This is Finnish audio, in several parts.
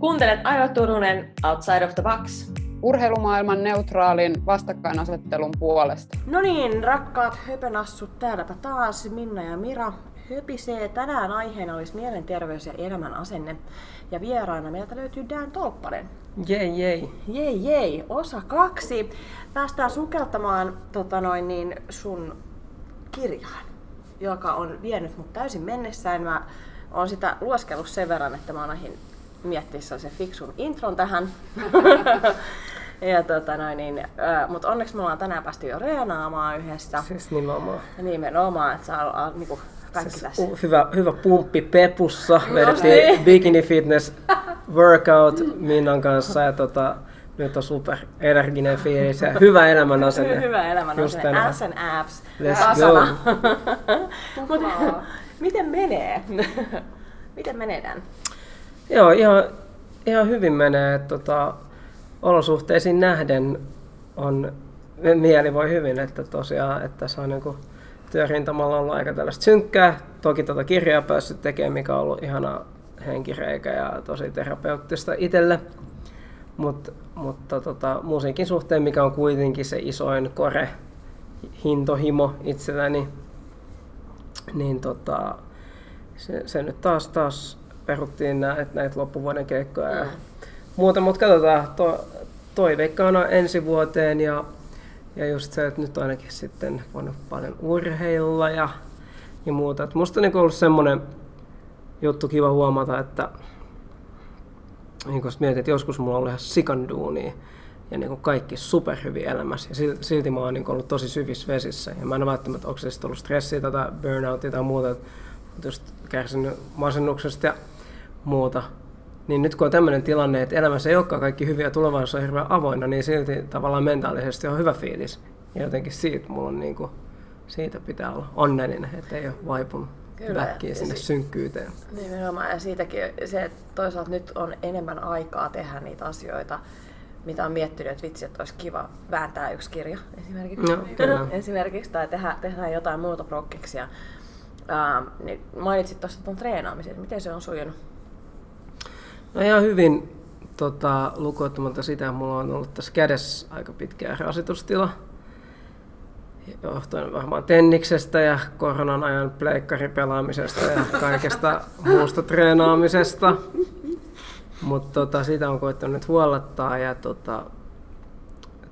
Kuuntelet Aino Turunen Outside of the Box. Urheilumaailman neutraalin vastakkainasettelun puolesta. No niin, rakkaat höpönassut, täälläpä taas Minna ja Mira höpisee. Tänään aiheena olisi mielenterveys ja elämän asenne. Ja vieraana meiltä löytyy Dan Tolppanen. Jei, jei. Jei, jei, osa kaksi. Päästään sukeltamaan tota noin, niin sun kirjaan, joka on vienyt mut täysin mennessään. Mä oon sitä luoskellut sen verran, että mä oon miettiä se fiksun intron tähän. ja tota noin, niin, mutta onneksi me ollaan tänään päästy jo reenaamaan yhdessä. Siis nimenomaan. Nimenomaan, että saa olla niinku kaikki siis tässä. Hyvä, hyvä pumppi pepussa. Vedettiin niin. bikini fitness workout Minnan kanssa ja tota, nyt on super energinen fiilis ja hyvä elämän asenne. hyvä elämän asenne. Ass and abs. Let's go. Mut, miten menee? miten menee Dan? Joo, ihan, ihan hyvin menee. Tota, olosuhteisiin nähden on, mieli voi hyvin, että tosiaan, että se on niin työrintamalla ollut aika tällaista synkkää. Toki tuota kirjaa päässyt tekemään, mikä on ollut ihana henkireikä ja tosi terapeuttista itselle. Mut, mutta tota, musiikin suhteen, mikä on kuitenkin se isoin kore, hintohimo itselläni, niin tota, se, se nyt taas, taas peruttiin näitä, näitä loppuvuoden keikkoja ja mm. muuta, mutta katsotaan, to, toiveikkaana ensi vuoteen ja, ja just se, että nyt ainakin sitten voinut paljon urheilla ja, ja muuta. Et musta on niin ollut semmoinen juttu kiva huomata, että niin kun mietin, että joskus mulla on ollut ihan sikanduunia ja niin kuin kaikki superhyviä elämässä. Ja silti, silti mä oon niin ollut tosi syvissä vesissä. Ja mä en välttämättä, onko se ollut stressiä tai burnoutia tai muuta, että just kärsinyt masennuksesta ja muuta. Niin nyt kun on tämmöinen tilanne, että elämässä ei olekaan kaikki hyviä ja tulevaisuus on hirveän avoinna, niin silti tavallaan mentaalisesti on hyvä fiilis. Ja jotenkin siitä mulla on niin kuin, siitä pitää olla onnellinen, että ei ole vaipunut väkkiä sinne si- synkkyyteen. Nimenomaan, ja siitäkin se, että toisaalta nyt on enemmän aikaa tehdä niitä asioita, mitä on miettinyt, että vitsi, että olisi kiva vääntää yksi kirja esimerkiksi, no, esimerkiksi tai tehdä, tehdä jotain muuta prokkiksia. Uh, niin mainitsit tuosta tuon treenaamisen, miten se on sujunut? No ihan hyvin tota, lukuottamatta sitä, mulla on ollut tässä kädessä aika pitkä rasitustila. Johtuen varmaan tenniksestä ja koronan ajan pleikkaripelaamisesta ja kaikesta muusta treenaamisesta. Mutta tota, sitä on koettanut nyt huollattaa ja tota,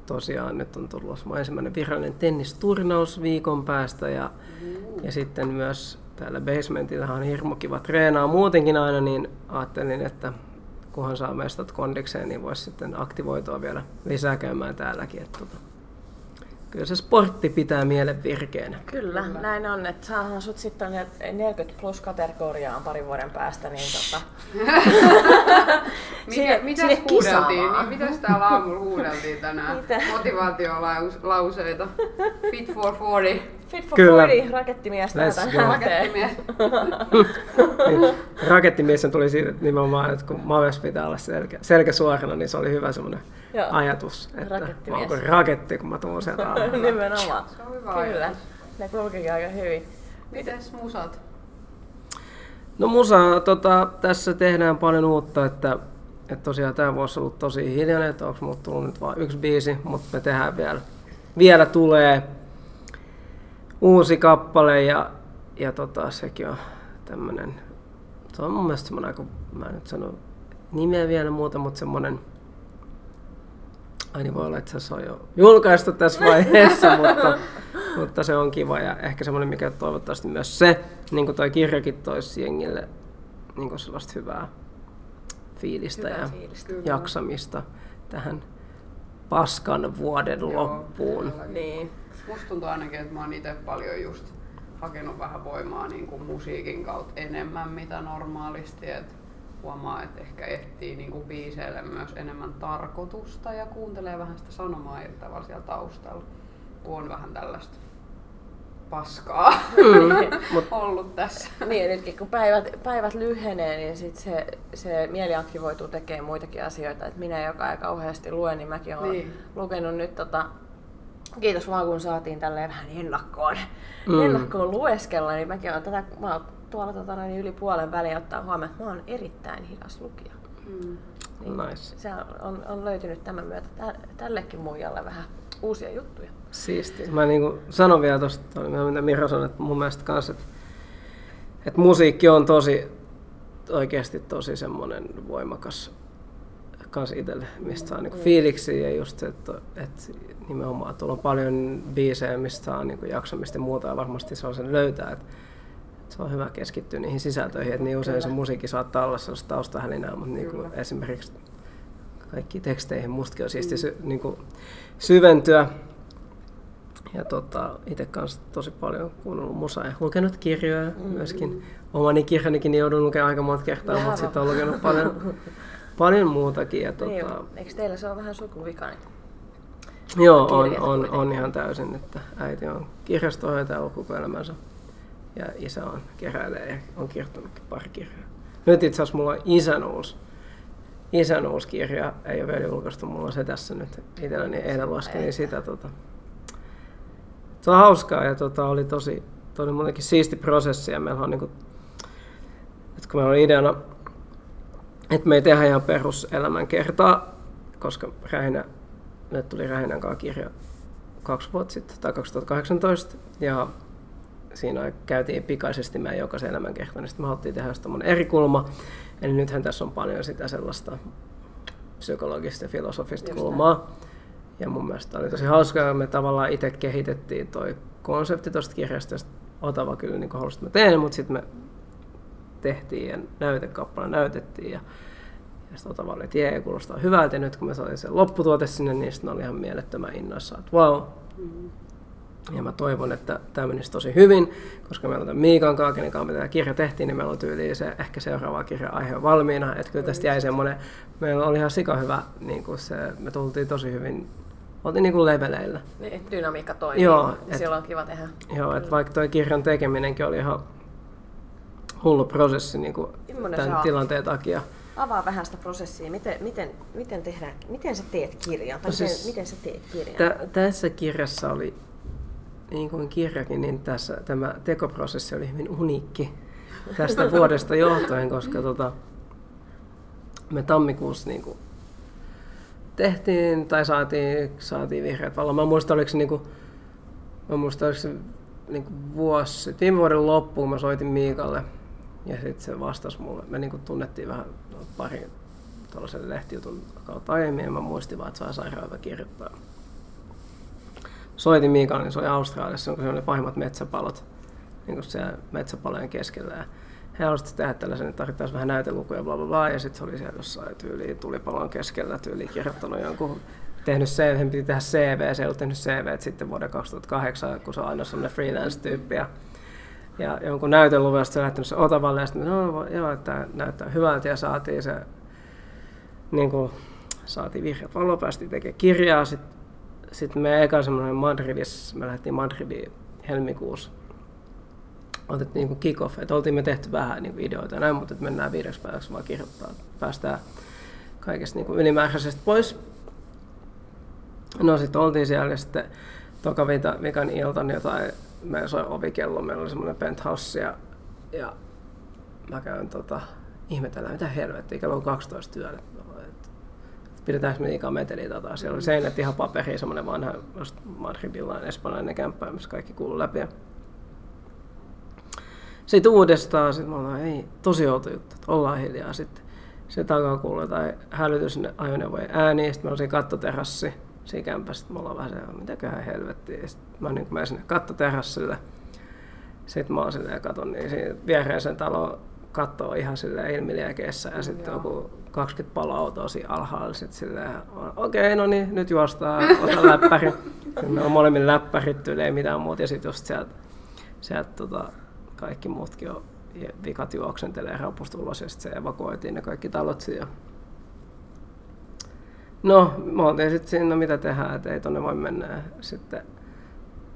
tosiaan nyt on tullut ensimmäinen virallinen tennisturnaus viikon päästä ja, ja sitten myös täällä basementilla on hirmu kiva treenaa muutenkin aina, niin ajattelin, että kunhan saa mestat kondikseen, niin voisi sitten aktivoitua vielä lisää käymään täälläkin. Että tota, kyllä se sportti pitää mielen virkeänä. Kyllä, kyllä. näin on. Että saahan sut sitten 40 plus kategoriaan parin vuoden päästä, niin tota... Mitä, mitäs huudeltiin? Niin, mitäs täällä aamulla huudeltiin tänään? Mitä? Motivaatiolauseita. Fit for 40. Fit for Kyllä. 40, rakettimies täältä. Rakettimies. rakettimies tuli siitä että nimenomaan, että kun Maves pitää olla selkä, selkä suorana, niin se oli hyvä semmoinen ajatus, että mä onko raketti, kun mä tuun sieltä Nimenomaan. Se on hyvä Kyllä. Ajatus. Ne kulkikin aika hyvin. Mites musat? No musa, tota, tässä tehdään paljon uutta, että, että tosiaan tämä vuosi on ollut tosi hiljainen, että onko mulla tullut nyt vain yksi biisi, mutta me tehdään vielä, vielä tulee uusi kappale ja, ja tota, sekin on tämmönen, se on mun mielestä semmonen aika, mä en nyt sano nimeä vielä muuta, mutta semmonen, ai niin voi olla, että se on jo julkaistu tässä vaiheessa, mutta, mutta se on kiva ja ehkä semmoinen, mikä toivottavasti myös se, niin kuin toi kirjakin toisi jengille niin kuin sellaista hyvää fiilistä Hyvä ja fiilistä. jaksamista tähän paskan vuoden Joo, loppuun. kyllä. Niin. Musta tuntuu ainakin, että mä oon itse paljon just hakenut vähän voimaa niin kuin musiikin kautta enemmän mitä normaalisti. Et huomaa, että ehkä etsii niin kuin biiseille myös enemmän tarkoitusta ja kuuntelee vähän sitä sanomaa eri tavalla siellä taustalla, kun on vähän tällaista paskaa Mut, ollut tässä. Niin, nytkin kun päivät, päivät lyhenee, niin sit se, se mieli aktivoituu tekemään muitakin asioita. Et minä, joka ei kauheasti lue, niin mäkin olen Niin. lukenut nyt tota, kiitos vaan kun saatiin tälleen vähän ennakkoon, Mm. mm. ennakkoon lueskella, niin mäkin olen tätä, mä oon tuolla tota, noin yli puolen väliin ottaa huomioon, että mä oon erittäin hidas lukija. Mm. Niin Nice. Se on, on löytynyt tämän myötä tä- tällekin muijalle vähän uusia juttuja. Siisti. Mä niin kuin sanon vielä tuosta, mitä Miro sanoi, että mun mielestä kans, että, että musiikki on tosi, oikeasti tosi semmoinen voimakas kans itselle, mistä saa niinku fiiliksiä ja just se, että, että nimenomaan tuolla on paljon biisejä, mistä saa niinku jaksamista ja muuta ja varmasti se on sen löytää, että, että se on hyvä keskittyä niihin sisältöihin, että niin usein se musiikki saattaa olla sellaista taustahälinää, mutta niinku Kyllä. esimerkiksi kaikki teksteihin mustakin on siisti sy, niinku syventyä. Ja tota, itse kanssa tosi paljon kuunnellut musaa ja lukenut kirjoja mm-hmm. myöskin. Omani kirjanikin niin joudun lukemaan aika monta kertaa, Jaa. mutta sitten olen lukenut paljon, paljon muutakin. Ja, Niin, tota, eikö teillä se on vähän sukuvikainen? joo, on, on, on ihan täysin, että äiti on kirjastohoitaja ollut koko elämänsä ja isä on keräilijä ja on kirjoittanutkin pari kirjaa. Nyt itse asiassa mulla on isän uusi, isän uusi kirja, ei ole vielä julkaistu, mulla on se tässä nyt itselläni eilen laskelin sitä. Tota. Se on hauskaa ja tota, oli tosi, toi oli muutenkin siisti prosessi ja meillä on niinku, että kun meillä on ideana, että me ei tehdä ihan peruselämän kertaa, koska Rähinä, me tuli Rähinän kanssa kirja kaksi vuotta sitten, tai 2018, ja siinä käytiin pikaisesti meidän jokaisen elämänkertaan, niin sitten me haluttiin tehdä just tämmöinen eri kulma, eli nythän tässä on paljon sitä sellaista psykologista ja filosofista Just kulmaa, ja mun mielestä oli tosi hauskaa, me tavallaan itse kehitettiin toi konsepti tuosta kirjasta, ja Otava kyllä niin halusi, että mä teen, mutta sitten me tehtiin ja näytekappale näytettiin, ja ja sitten Otava oli, että jee, kuulostaa hyvältä, ja nyt kun me saatiin se lopputuote sinne, niin sitten oli ihan mielettömän innoissaan, että wow. Ja mä toivon, että tämä menisi tosi hyvin, koska meillä on tämän Miikan kanssa, kenen kanssa me tämä kirja tehtiin, niin meillä on tyyliin se ehkä seuraava kirja aihe valmiina. Että kyllä tästä jäi semmoinen, meillä oli ihan sika hyvä, niin kuin se, me tultiin tosi hyvin, oltiin niin kuin leveleillä. Niin, dynamiikka toimii. Joo, et- silloin on kiva tehdä. Joo, että vaikka toi kirjan tekeminenkin oli ihan hullu prosessi niin kuin tämän tilanteen takia. Avaa vähän sitä prosessia. Miten, miten, miten, tehdään, miten sä teet kirjan? Tai No miten, siis- miten sä teet kirjan? Tä, tässä kirjassa oli, niin kuin kirjakin, niin tässä tämä tekoprosessi oli hyvin uniikki tästä vuodesta johtuen, koska tota, me tammikuussa niin kuin, tehtiin tai saatiin, saatiin vihreät vallan. Mä muistan, oliko se, niin kuin, mä muistan, oliko se niin kuin vuosi, viime vuoden loppuun mä soitin Miikalle ja sitten se vastasi mulle. Me niin kuin, tunnettiin vähän pari tuollaisen lehtijutun kautta aiemmin ja mä muistin vaan, että saa sairaan hyvä kirjoittaa soitin Miikalle, niin se oli Australiassa, kun se oli pahimmat metsäpalot niin kuin siellä metsäpalojen keskellä. Ja he halusivat tehdä tällaisen, että tarvittaisiin vähän näytelukuja, bla bla bla, ja sitten se oli siellä jossain tyyliin tulipalon keskellä tyyliin kirjoittanut jonkun tehnyt CV, hän piti tehdä CV, se ei ollut tehnyt CV sitten vuoden 2008, kun se on aina sellainen freelance-tyyppi. Ja, ja jonkun näyteluvan, sitten se lähtenyt se Otavalle, ja sitten no joo, että näyttää hyvältä, ja saatiin se, niin kuin, saatiin vihreät valo, päästiin tekemään kirjaa, sitten sitten me eka semmoinen Madridissa, me lähdettiin Madridiin helmikuussa. Otettiin niin kick-off, että oltiin me tehty vähän niin ideoita ja näin, mutta että mennään viideksi päiväksi vaan kirjoittaa, päästään kaikesta niin ylimääräisestä pois. No sitten oltiin siellä ja sitten toka vika, vikan iltan jotain, me soi ovikello, meillä oli semmoinen penthouse ja, ja mä käyn tota, ihmetellään, mitä helvettiä, kello on 12 yöllä. Et pidetäänkö me liikaa meteliä tota. Siellä oli seinät ihan paperi, semmoinen vanha just Madridilainen espanjalainen kämppä, missä kaikki kuuluu läpi. Sitten uudestaan, sit me ollaan, ei, tosi outo juttu, että ollaan hiljaa. Sitten se takaa kuuluu jotain hälytysajoneuvojen ääniä, sitten ollaan siinä kattoterassi siinä kämpässä, sitten me ollaan vähän se, mitäköhän helvettiä. Sitten mä niin menen sinne kattoterassille, sitten mä oon silleen ja katon, niin siinä viereisen talo kattoo ihan sille ilmiliekeissä ja sitten joku 20 paloautoa siinä alhaalla. Sitten silleen, okei, okay, no niin, nyt juostaan, ota läppäri. Me on molemmin läppärit, ei mitään muuta. Ja sitten just sieltä, sieltä tota, kaikki muutkin on vikat juoksentelee rapusta ulos ja sitten se evakuoitiin ne kaikki talot siinä. No, me oltiin sitten siinä, no mitä tehdään, että ei tonne voi mennä. Sitten,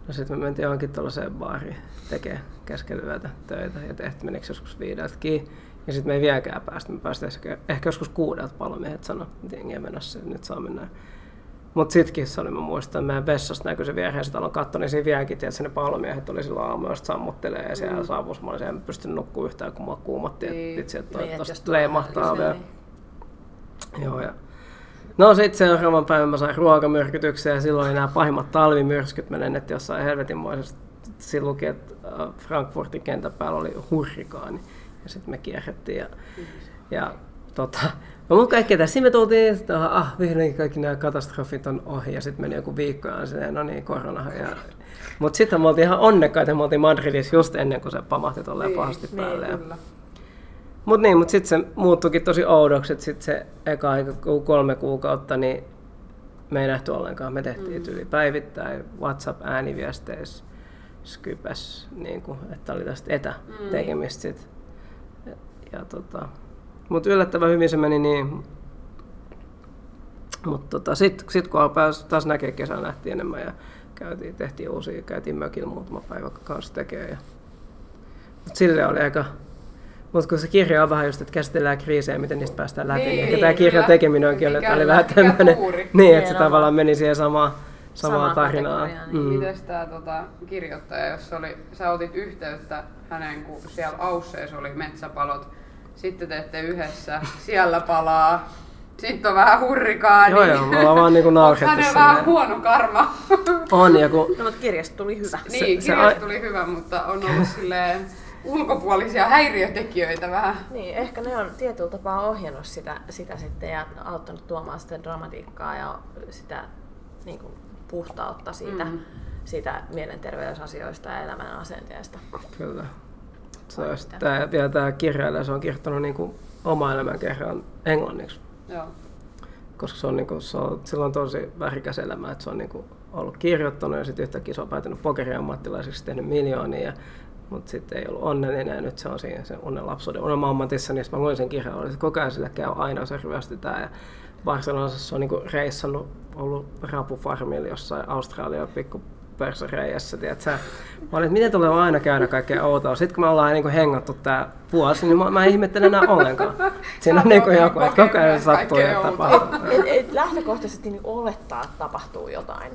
no sitten me mentiin johonkin tuollaiseen baariin tekee keskellä yötä töitä ja tehtiin menikö joskus viideltä kiinni. Ja sitten me ei vieläkään päästä. Me päästiin ehkä, ehkä joskus kuudelta palomiehet sanoi, että jengi on menossa, että nyt saa mennä. Mutta sitkin se oli, mä muistan, että meidän vessasta näkyi se viereisen talon katto, niin siinä vieläkin, että ne palomiehet oli silloin aamulla sammuttelee ja siellä mm. saavus. Mä olisin, en pystynyt nukkumaan yhtään, kun mua kuumotti, Niin. että vitsi, että Niin, toivottavasti leimahtaa vielä. niin- Joo, ja No sitten seuraavan päivän mä sain ruokamyrkytyksen ja silloin oli nämä pahimmat talvimyrskyt. Mä lennettiin jossain helvetinmoisessa. Silloin luki, että äh, Frankfurtin kentän päällä oli hurrikaani. Ja sitten me kierrettiin ja, ja tota, no mun kaikkea tässä me tultiin, että ah, vihdoinkin kaikki nämä katastrofit on ohi ja sitten meni joku viikko ja sitten, no niin, korona. Ja, mutta sitten me oltiin ihan onnekkaita, me oltiin Madridissa just ennen kuin se pamahti tolleen Niin, pahasti päälle. Niin, ja- kyllä. Mut niin, mut sitten se muuttuikin tosi oudoksi, että sitten se eka aika kolme kuukautta, niin me ei nähty ollenkaan. Me tehtiin mm. yli päivittäin WhatsApp-ääniviesteissä, Skypes, niin kuin, että oli tästä etätekemistä sit. Ja, ja tota, mutta yllättävän hyvin se meni niin. Mutta tota, sitten sit kun pääsi taas näkee kesällä nähtiin enemmän ja käytiin, tehtiin uusia, käytiin mökillä muutama päivä kanssa tekemään. Ja... Mutta sille oli aika mutta kun se kirja on vähän just, että käsitellään kriisejä, miten niistä päästään läpi, niin, Niin, ehkä tämä kirjan tekeminen onkin ollut, että Mikä- oli vähän tämmöinen, niin, että se tavallaan meni siihen samaan, samaan Samaan tarinaan. niin. Mm. Mites tää tota, kirjoittaja, jos oli, sä otit yhteyttä hänen, kun siellä Ausseessa oli metsäpalot, sitten teette yhdessä, siellä palaa, sitten on vähän hurrikaani. Joo, joo, me ollaan vaan niinku Onko naurettu hänellä vähän huono karma? On, ja kun, No mutta kirjasta tuli hyvä. niin, se kirjasta ai- tuli hyvä, mutta on ollut silleen ulkopuolisia häiriötekijöitä vähän. Niin, ehkä ne on tietyllä tapaa ohjannut sitä, sitä sitten ja auttanut tuomaan sitä dramatiikkaa ja sitä niin kuin, puhtautta siitä, mm. siitä mielenterveysasioista ja elämän asenteesta. kyllä. Se on tää, vielä tämä kirjailija, se on kirjoittanut niinku oma elämänkerran englanniksi, Joo. koska se on, niinku, se on, sillä on tosi värikäs elämä, että se on niinku ollut kirjoittanut ja sitten yhtäkkiä se on päätynyt pokeriammattilaiseksi, tehnyt miljoonia, mutta sitten ei ollut onnellinen ja nyt se on siinä sen unen lapsuuden unelma ammatissa, niin mä luin sen kirjan, oli se koko ajan sille käy aina, se ryöstetään ja Barcelonassa se on niinku reissannut, ollut rapufarmilla jossain Australian pikku persereijässä, tiedätkö? Mä olin, että miten tulee aina käydä kaikkea outoa. Sitten kun me ollaan niin hengattu tää vuosi, niin mä, mä en ihmettele enää ollenkaan. Siinä on niin joku, että koko ajan sattuu ja Kaikkea tapahtuu. Et, et lähtökohtaisesti niin olettaa, että tapahtuu jotain.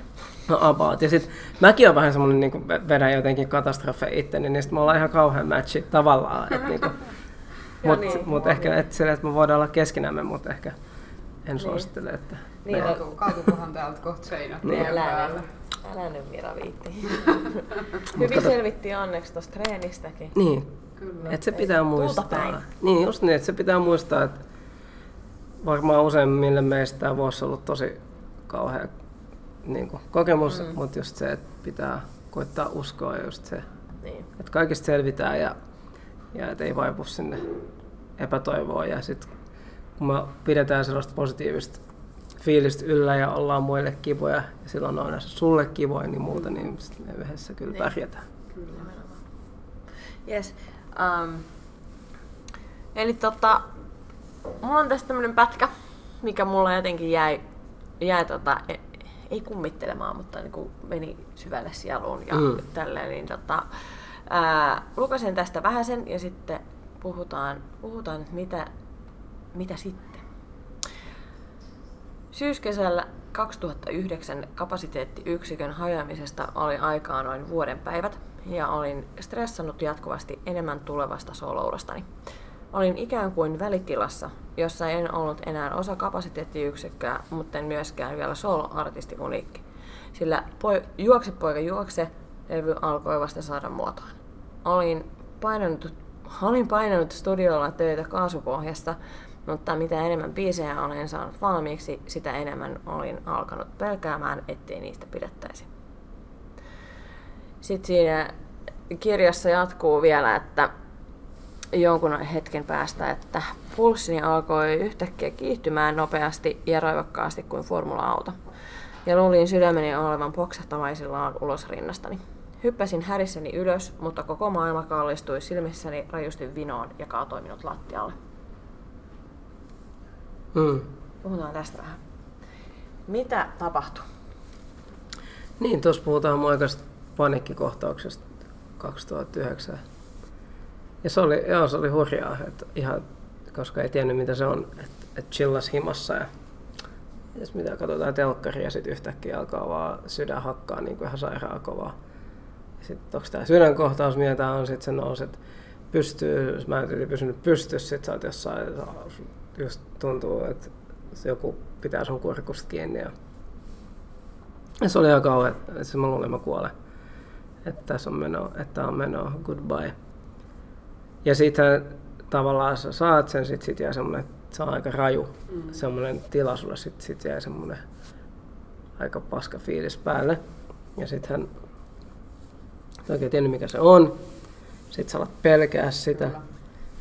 No about. Ja sit mäkin on vähän semmonen niin vedän jotenkin katastrofeja itteni, niin sit me ollaan ihan kauhean matchi tavallaan. Et, niin mut, niin, mut ehkä et sille, että me voidaan olla keskenämme, mutta ehkä en suosittele, että Niin, me- kaatukohan täältä kohta seinät Niin. niin. Älä nyt, Mira viitti. Hyvin selvittiin onneksi tuosta treenistäkin. niin, Kyllä. Et se Ei, pitää tuulta muistaa. päin. Niin, just niin, että se pitää muistaa, että varmaan useimmille meistä tämä vuosi on ollut tosi kauhea niin kuin, kokemus, mm. mutta just se, että pitää koittaa uskoa just se, Niin. että kaikista selvitään ja, ja että ei vaipu sinne epätoivoon ja sitten kun me pidetään sellaista positiivista fiilistä yllä ja ollaan muille kivoja ja silloin on sulle kivoja, niin muuta, niin me yhdessä kyllä Niin. pärjätään. Yes. Um, eli tota, mulla on tässä tämmönen pätkä, mikä mulla jotenkin jäi, jäi tota, e- ei kummittelemaan, mutta niin kuin meni syvälle sieluun ja Mm. tälleen, niin tota, ää, lukasen tästä vähäsen ja sitten puhutaan, puhutaan että mitä, mitä sitten. Syyskesällä 2009 kapasiteettiyksikön hajoamisesta oli aikaa noin vuoden päivät ja olin stressannut jatkuvasti enemmän tulevasta solourastani. Olin ikään kuin välitilassa, jossa en ollut enää osa kapasiteettiyksikköä, mutta en myöskään vielä solo-artisti uniikki. Sillä poi, Juokse poika juokse levy alkoi vasta saada muotoon. Olin painanut, olin painanut studiolla töitä kaasupohjassa, mutta mitä enemmän biisejä olen saanut valmiiksi, sitä enemmän olin alkanut pelkäämään, ettei niistä pidettäisi. Sitten siinä kirjassa jatkuu vielä, että jonkun hetken päästä, että pulssini alkoi yhtäkkiä kiihtymään nopeasti ja raivakkaasti kuin formula-auto. Ja luulin sydämeni olevan poksahtavaisillaan ulos rinnastani. Hyppäsin härissäni ylös, mutta koko maailma kallistui silmissäni rajusti vinoon ja kaatoi minut lattialle. Mm. Puhutaan tästä vähän. Mitä tapahtui? Niin, tuossa puhutaan mun aikaisesta paniikkikohtauksesta 2009. Ja se oli, joo, se oli hurjaa, että ihan, koska ei tiennyt mitä se on, että et chillas himassa ja jos mitä katsotaan telkkaria ja sitten yhtäkkiä alkaa vaan sydän hakkaa niin kuin ihan sairaan kovaa. Ja sitten onko tämä sydänkohtaus, mitä tää on, sitten se nouset pystyy, mä en yli pysynyt pystyssä, sit sä oot jossain, just tuntuu, että se joku pitää sun kurkusta kiinni. Ja, ja se oli aika kauhean, että se mä luulin, että mä kuolen. Että tässä on meno, että on meno, goodbye. Ja sitten tavallaan sä saat sen, sit, sit jää semmonen, se on aika raju, mm. semmoinen tila sulle, sit, sit jää semmoinen aika paska fiilis päälle. Ja sitten hän ei oikein tiennyt mikä se on. Sitten sä alat pelkää sitä. Kyllä.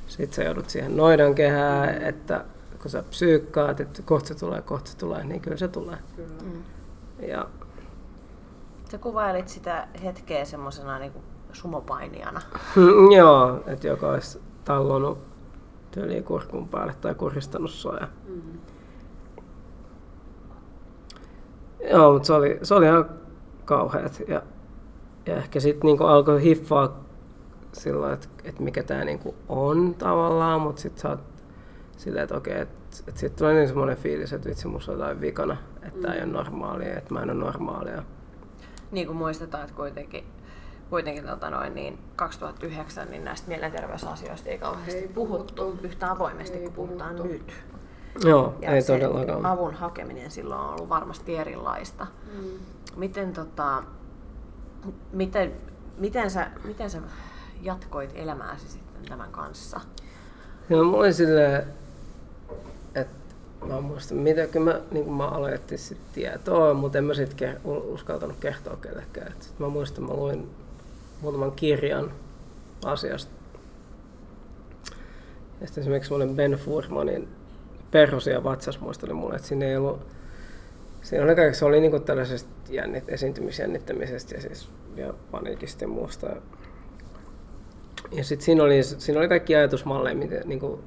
Sitten sä joudut siihen noidan kehään, että kun sä psyykkaat, että kohta se tulee, kohta se tulee, niin kyllä se tulee. Kyllä. Mm. Ja Sä kuvailit sitä hetkeä semmoisena niin sumopainijana. Mm, Joo, että joka olisi tallonut tyyliin kurkun päälle tai kuristanut sua. Ja... Mm. Joo, mutta se oli, se oli ihan kauheat. Ja, ja ehkä sitten niinku alkoi hiffaa sillä että et mikä tämä niinku on tavallaan, mutta sitten sä oot silleen, että okei, että et sitten tulee niin semmoinen fiilis, että vitsi, musta on jotain vikana, että tämä ei ole normaalia, että mä en ole normaalia. Niin kuin muistetaan, että kuitenkin, kuitenkin tota noin, niin 2009 niin näistä mielenterveysasioista ei kauheasti Ei puhuttu puhuttu. yhtä avoimesti kuin puhutaan puhuttu. nyt. Joo, Ja ei todellakaan. avun hakeminen silloin on ollut varmasti erilaista. Mm. Miten, tota, miten, miten, sä, miten sä jatkoit elämääsi sitten tämän kanssa? Joo, mulla oli silleen, että mä muistan, mitä kyllä mä, niin mä aloin etsiä sit tietoa, mutta en mä sit ke- uskaltanut kertoa kellekään. Et sit mä muistan, mä luin muutaman kirjan asiasta. Ja sitten esimerkiksi semmoinen Ben Furmanin Perhosi ja vatsas muisteli mulle, että siinä ei ollut Siinä oli kaikki, se oli niinku tällaisesta jännit, esiintymisjännittämisestä ja, siis, ja paniikista ja muusta. Ja sitten siinä oli, siinä oli kaikki ajatusmalleja, miten, niinku,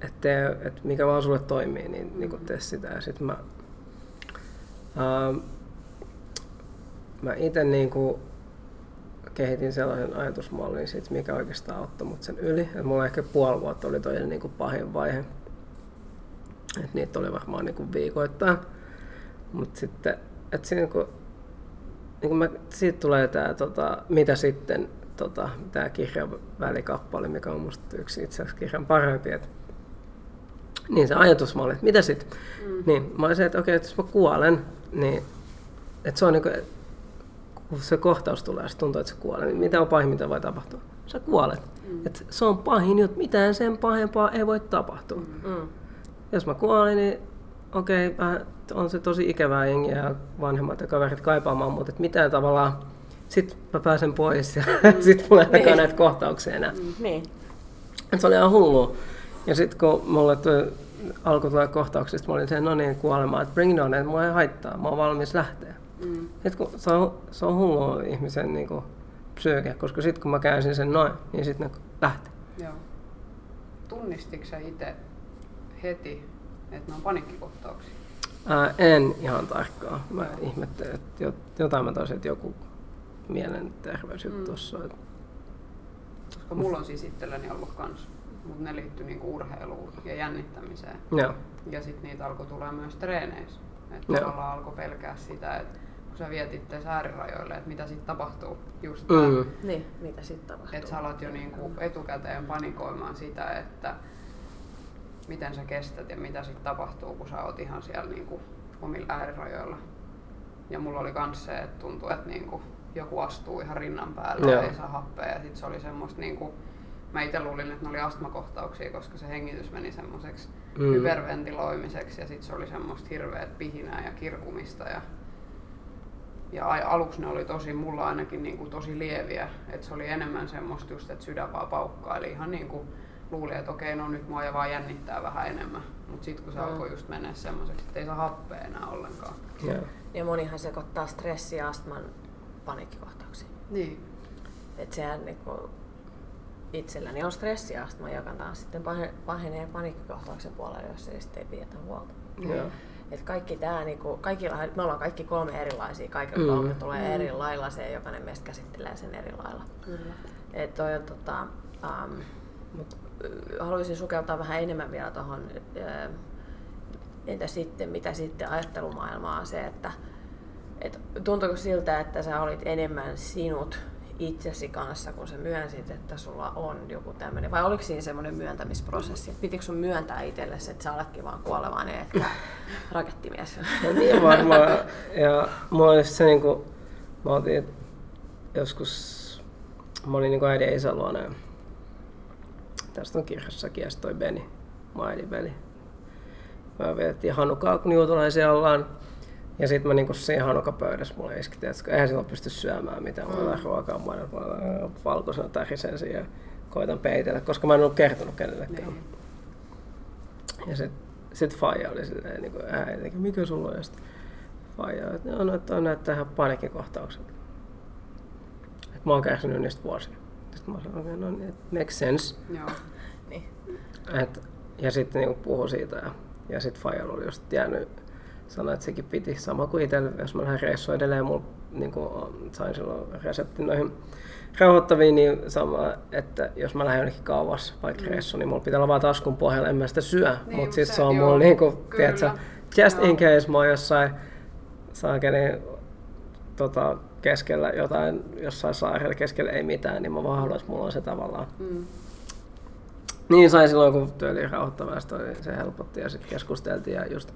että, että mikä vaan sulle toimii, niin niinku tee sitä. Ja sitten mä, ää, mä itse niinku kehitin sellaisen ajatusmallin, sit, mikä oikeastaan auttoi mut sen yli. Et mulla ehkä puoli vuotta oli toi niinku pahin vaihe. Et niitä oli varmaan niinku viikoittain. Mutta sitten, että siinä kun, niin kun mä, siitä tulee tämä, tota, mitä sitten, tota, tämä kirjan välikappale, mikä on musta yksi itse asiassa kirjan parhaimpia. Et, niin se ajatusmalli, että mitä sitten? Mm. Niin, mä olisin, että okei, että jos mä kuolen, niin että se on niin kuin, kun se kohtaus tulee, se tuntuu, että se kuolee, niin mitä on pahin, mitä voi tapahtua? Sä kuolet. Mm. Et se on pahin juttu, mitään sen pahempaa ei voi tapahtua. Mm. Mm. Jos mä kuolin, niin okei, vähän on se tosi ikävää jengiä ja vanhemmat ja kaverit kaipaamaan, mutta et mitään tavallaan, sit mä pääsen pois ja mm. sit mulla ei Niin. näitä kohtauksia enää. Mm. Niin. Et se oli ihan hullu. Ja sitten kun mulle tuli, alkoi tulla kohtauksista, mä olin sen, no niin, kuolemaan, että bring it on, että mua ei haittaa, mä oon valmis lähteä. Mm. Et kun se, on, se on hullu ihmisen niin kuin, psyyke, koska sitten kun mä käänsin sen noin, niin sitten ne lähti. Joo. Tunnistitko sä itse heti, että ne on paniikkikohtauksia? Ää, en ihan tarkkaan. Mä ihmettelin, että jo- jotain mä taisin, että joku mielenterveysjuttu Mm. Mm. Koska mulla on siis itselläni ollut kans, mutta ne liittyy niinku urheiluun ja jännittämiseen. Joo. Ja sitten niitä alkoi tulla myös treeneissä. Että tavallaan alkoi pelkää sitä, että kun sä viet itseäsi äärirajoille, että mitä sitten tapahtuu. Just Mm. mm. Niin, mitä sitten tapahtuu? että sä alat jo niinku etukäteen panikoimaan sitä, että miten sä kestät ja mitä sitten tapahtuu, kun sä oot ihan siellä niinku omilla äärirajoilla. Ja mulla oli kans se, että tuntui, että niinku joku astuu ihan rinnan päälle ja ei saa happea. Ja sit se oli semmoista niinku, mä itse luulin, että ne oli astmakohtauksia, koska se hengitys meni semmoiseksi Mm. hyperventiloimiseksi ja sitten se oli semmoista hirveät pihinää ja kirkumista. Ja, ja ai- aluksi ne oli tosi, mulla ainakin niinku tosi lieviä, että se oli enemmän semmoista just, että sydän vaan paukkaa, eli ihan niinku luulin, että okei, no nyt mua ja vaan jännittää vähän enemmän. Mutta sitten kun se Mm. alkoi just mennä semmoiseksi, että ei saa happea enää ollenkaan. Joo. Ja monihan sekoittaa stressi ja astman paniikkikohtauksiin. Niin. Et sehän niinku, itselläni on stressiastma, joka taas sitten pahe- pahenee paniikkikohtauksen puolelle, jos ei sitten ei pidetä huolta. Joo. Et kaikki tää, niinku, kaikilla, me ollaan kaikki kolme erilaisia, kaikilla Mm. kolme tulee Mm. eri lailla se, jokainen meistä käsittelee sen eri lailla. Kyllä. Et toi on, tota, um, mut, haluaisin sukeltaa vähän enemmän vielä tuohon, entä sitten, mitä sitten ajattelumaailmaa on se, että et tuntuuko siltä, että sä olit enemmän sinut itsesi kanssa, kun sä myönsit, että sulla on joku tämmöinen, vai oliko siinä semmoinen myöntämisprosessi? Pitikö sun myöntää itsellesi, että sä oletkin vaan kuolevainen, että rakettimies? No niin varmaan. Ja mulla oli se niinku, mä otin joskus, mä olin niinku äidin isän luona. ja Tästä on kirjassakin ja toi Beni, mun äidin veli. Mä vietettiin Hanukaa, kun juutalaisia ollaan. Ja sitten mä niinku siinä hanukapöydässä mulle iski, että eihän silloin pysty syömään mitään. Mä otan ruokaa, mä otan valkoisena tärisen siihen ja koitan peitellä, koska mä en ollut kertonut kenellekään. Niin. Ja sit, sit Faija oli silleen niin kuin äiti, mikä sulla on? Ja sit Faija, että no, no toi näyttää ihan panikikohtaukselta. Että mä oon kärsinyt niistä vuosia. Sitten mä sanoin, okay, no niin, makes sense. Joo. niin. Et, ja sitten niinku puhui siitä ja, ja sitten Fajalla oli just jäänyt sanoa, että sekin piti sama kuin itsellä, jos mä lähden reissuun edelleen, mulla niinku, sain silloin reseptin noihin rauhoittaviin, niin sama, että jos mä lähden jonnekin kauas, vaikka mm. reissu, niin mulla pitää olla vaan taskun pohjalla, en mä sitä syö, Niin, niin, mutta mut sitten se- on joo, mulla niinku, kyllä. tiedätkö, just Joo. in case mä oon jossain saakeli tota, keskellä jotain, jossain saarella keskellä ei mitään, niin mä vaan haluan, että mulla on se tavallaan Mm. niin sai silloin, kun työli rauhoittavasti oli, se helpotti ja sitten keskusteltiin ja just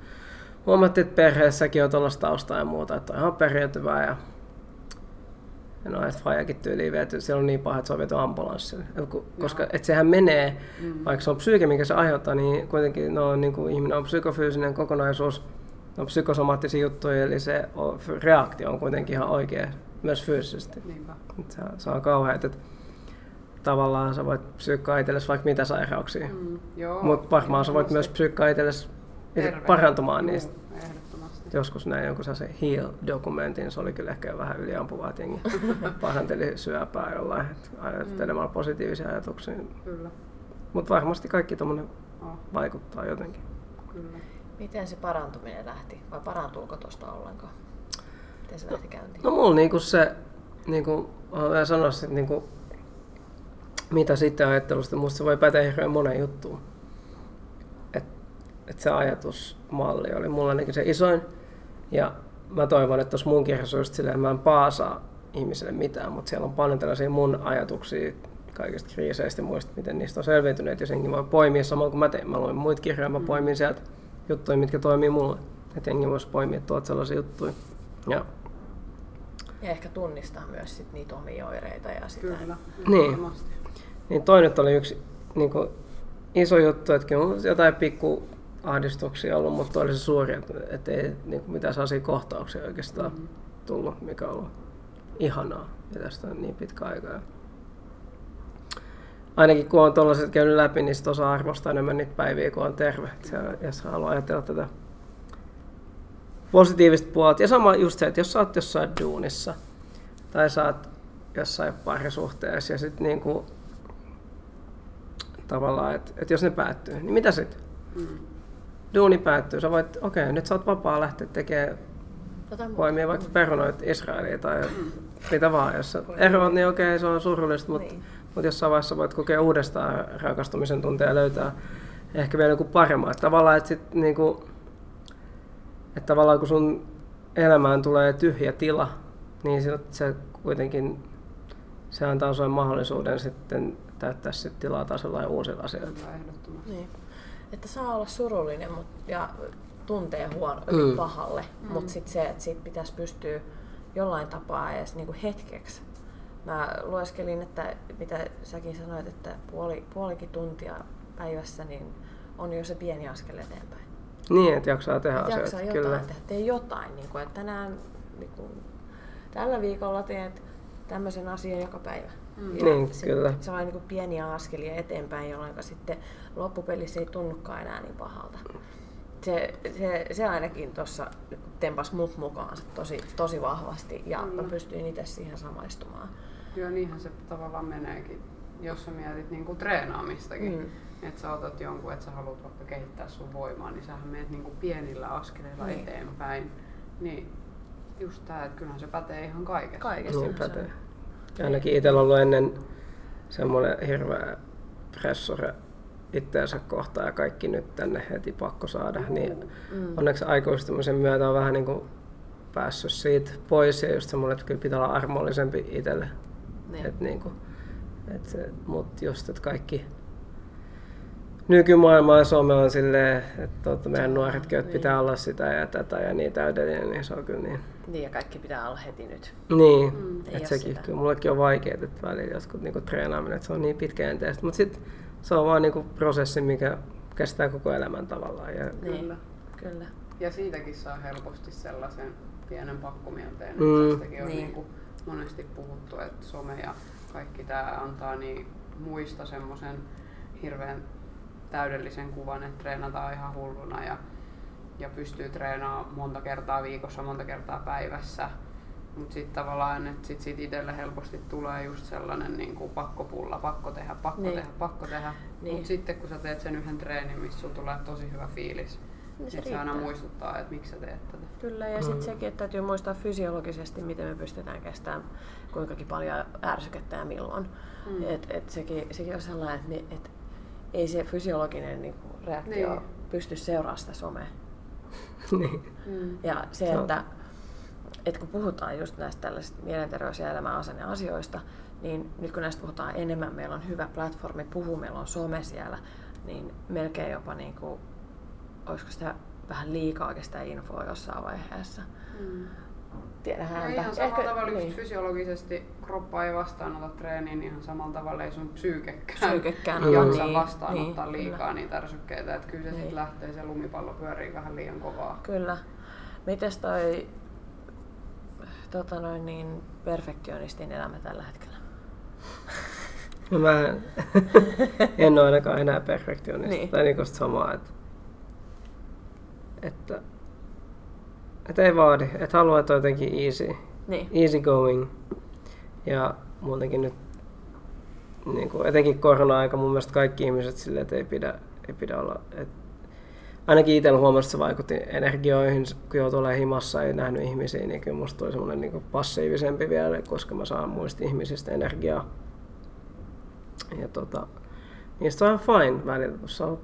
huomattiin, että perheessäkin on tuollaista taustaa ja muuta, että on ihan periytyvää ja ja no, että Fajakin tyyliin viety, siellä on niin paha, että se on viety ambulanssille. Et ku- Koska et sehän menee, Mm. vaikka se on psyyke, mikä se aiheuttaa, niin kuitenkin no, niin kuin ihminen on psykofyysinen kokonaisuus, on psykosomaattisia juttuja, eli se on, reaktio on kuitenkin ihan oikea myös fyysisesti. Niinpä. Et Se, se on kauheat, että tavallaan sä voit psyykkaa itsellesi vaikka mitä sairauksia. Mm. Mutta varmaan sä voit myös psyykkaa itsellesi itse Terve. parantumaan Juu, niistä. Ehdottomasti. Joskus näin jonkun sellaisen heal-dokumentin, se oli kyllä ehkä vähän yliampuvaa, että jengi paranteli syöpää jollain, että ajattelemalla positiivisia ajatuksia. Kyllä. Mutta varmasti kaikki tuommoinen Oh, vaikuttaa jotenkin. kyllä. Miten se parantuminen lähti? Vai parantuuko tuosta ollenkaan? Miten se lähti käyntiin? No mulla niinku se, niinku, mä vielä sanoisin, että niinku, mitä sitten ajattelusta, musta se voi päteä hirveän monen juttuun. Et, et se ajatusmalli oli mulla ainakin se isoin. Ja mä toivon, että tuossa mun kirjassa on just silleen, mä en paasaa ihmiselle mitään, mutta siellä on paljon tällaisia mun ajatuksia kaikista kriiseistä ja muista, miten niistä on selviytyneet, ja senkin voi poimia samoin kuin mä tein. Mä luin muita kirjoja, mä poimin sieltä juttuja, mitkä toimii mulle. Että jengi voisi poimia tuolta sellaisia juttuja. Ja Ja ehkä tunnistaa myös sit niitä omia oireita ja sitä. Kyllä. Niin. Niin toi nyt oli yksi niin kuin, iso juttu, että kyllä jotain pikku ahdistuksia ollut, mutta toi oli se suuri, että, ei niin kuin, mitään sellaisia kohtauksia oikeastaan Mm. tullut, mikä on ollut ihanaa. Ja tästä on niin pitkä aika. Ja ainakin kun on tuollaiset käynyt läpi, niin sit osaa arvostaa enemmän niitä päiviä, kun on terve. Se- Jos haluaa ajatella tätä positiivista puolta. Ja sama just se, että jos sä oot jossain duunissa tai sä oot jossain parisuhteessa ja sitten niinku, tavallaan, että et jos ne päättyy, niin mitä sitten? Mm. Duuni päättyy, sä voit, okei, okay, nyt sä oot vapaa lähteä tekemään Jotain muuta. poimia vaikka perunoit Israeliin tai mitä vaan. Jos sä eroat, niin okei, okay, se on surullista, mutta Niin. mut jossain vaiheessa voit kokea uudestaan rakastumisen tunteja ja löytää ehkä vielä joku paremman. Että tavallaan, että sit niinku, että tavallaan kun sun elämään tulee tyhjä tila, niin se, se kuitenkin se antaa sulle mahdollisuuden sitten täyttää sit tilaa taas jollain uusilla asioilla. Niin. Että saa olla surullinen mut, ja tuntee huono, Mm. pahalle, mm. mutta sitten se, että siitä pitäisi pystyä jollain tapaa edes niinku hetkeksi. Mä lueskelin, että mitä säkin sanoit, että puoli, puolikin tuntia päivässä niin on jo se pieni askel eteenpäin. Niin, että jaksaa tehdä Et asioita. jaksaa jotain Kyllä. tehdä, tee jotain. Niin kuin, että tänään, niin kuin, tällä viikolla teet tämmöisen asian joka päivä. Mm. Niin, sit kyllä. Se on niin kuin pieniä askelia eteenpäin, jolloin sitten loppupelissä ei tunnukaan enää niin pahalta. Se, se, se ainakin tuossa tempas mut mukaan tosi, tosi vahvasti ja mä Kyllä. pystyin itse siihen samaistumaan. Joo, niinhän se tavallaan meneekin, jos sä mietit niinku treenaamistakin. Mm. Mm. Että sä otat jonkun, että sä haluat vaikka kehittää sun voimaa, niin sähän menet niinku pienillä askeleilla Niin. niin. eteenpäin. Niin just tää, että kyllähän se pätee ihan kaikessa. Kaikessa. Niin se pätee. Ja ainakin itsellä ollut ennen semmoinen hirveä pressure itteensä kohtaan ja kaikki nyt tänne heti pakko saada. Niin Mm. onneksi aikuistumisen myötä on vähän niin kuin päässyt siitä pois ja just semmoinen, että kyllä pitää olla armollisempi itselle. Niin. Et niinku, et se, mut just, että kaikki nykymaailma ja some on silleen, että tota, meidän nuoretkin, että Niin. pitää olla sitä ja tätä ja niin täydellinen, niin se on kyllä niin. Niin ja kaikki pitää olla heti nyt. Niin, Mm. Että sekin sitä. kyllä mullekin on vaikeaa, että välillä joskus niinku treenaaminen, että se on niin pitkäjänteistä, mutta sitten se on vaan niinku prosessi, mikä kestää koko elämän tavallaan. Ja, Niin. Kyllä. Kyllä. Ja siitäkin saa helposti sellaisen pienen pakkomielteen, että Mm. tästäkin on Niin. niin. kuin monesti puhuttu, että some ja kaikki tämä antaa niin muista semmoisen hirveän täydellisen kuvan, että treenataan ihan hulluna ja, ja pystyy treenaamaan monta kertaa viikossa, monta kertaa päivässä. Mutta sitten tavallaan, että sit, sit itselle helposti tulee just sellainen niin kuin pakkopulla, pakko tehdä, pakko Niin. tehdä, pakko tehdä. Niin. Mutta sitten kun sä teet sen yhden treenin, missä sulla tulee tosi hyvä fiilis, Niin se se aina muistuttaa, että miksi sä teet tätä. Kyllä, ja sitten sekin, että täytyy muistaa fysiologisesti, miten me pystytään kestämään kuinkakin paljon ärsykettä ja milloin. Mm. Mm. Et, et sekin, sekin on sellainen, että et ei se fysiologinen niinku, reaktio Niin. pysty seuraamaan sitä somea. niin. Mm. Ja se, että, että kun puhutaan just näistä tällaisista mielenterveys- ja elämänasenneasioista, niin nyt kun näistä puhutaan enemmän, meillä on hyvä platformi puhua, meillä on some siellä, niin melkein jopa niin kuin, olisiko sitä vähän liikaa sitä infoa jossain vaiheessa. Mm. Tiedä häntä. ihan samalla tavalla just niin. fysiologisesti kroppa ei vastaanota treeniin, niin ihan samalla tavalla ei sun psyykekään, Psyykekään, Mm. jaksa niin, vastaanottaa niin, liikaa kyllä. niitä ärsykkeitä. Että kyllä se Niin. sitten lähtee, se lumipallo pyörii vähän liian kovaa. Kyllä. Mites toi tota noin, niin, perfektionistin elämä tällä hetkellä? No mä en, en ole ainakaan enää perfektionisti. Niin. Tai niinku samaa, että, että, että ei vaadi. Että haluaa, että on jotenkin easy, Niin. easy going. Ja muutenkin nyt, niin kuin etenkin korona-aika mun mielestä kaikki ihmiset silleen, että ei pidä, ei pidä olla. Et ainakin itsellä huomasi, että se vaikutti energioihin, kun joutui olemaan himassa, ei nähnyt ihmisiä, niin kyllä musta tuli semmoinen niin passiivisempi vielä, koska mä saan muista ihmisistä energiaa. Ja tota, niistä on ihan fine välillä, kun saa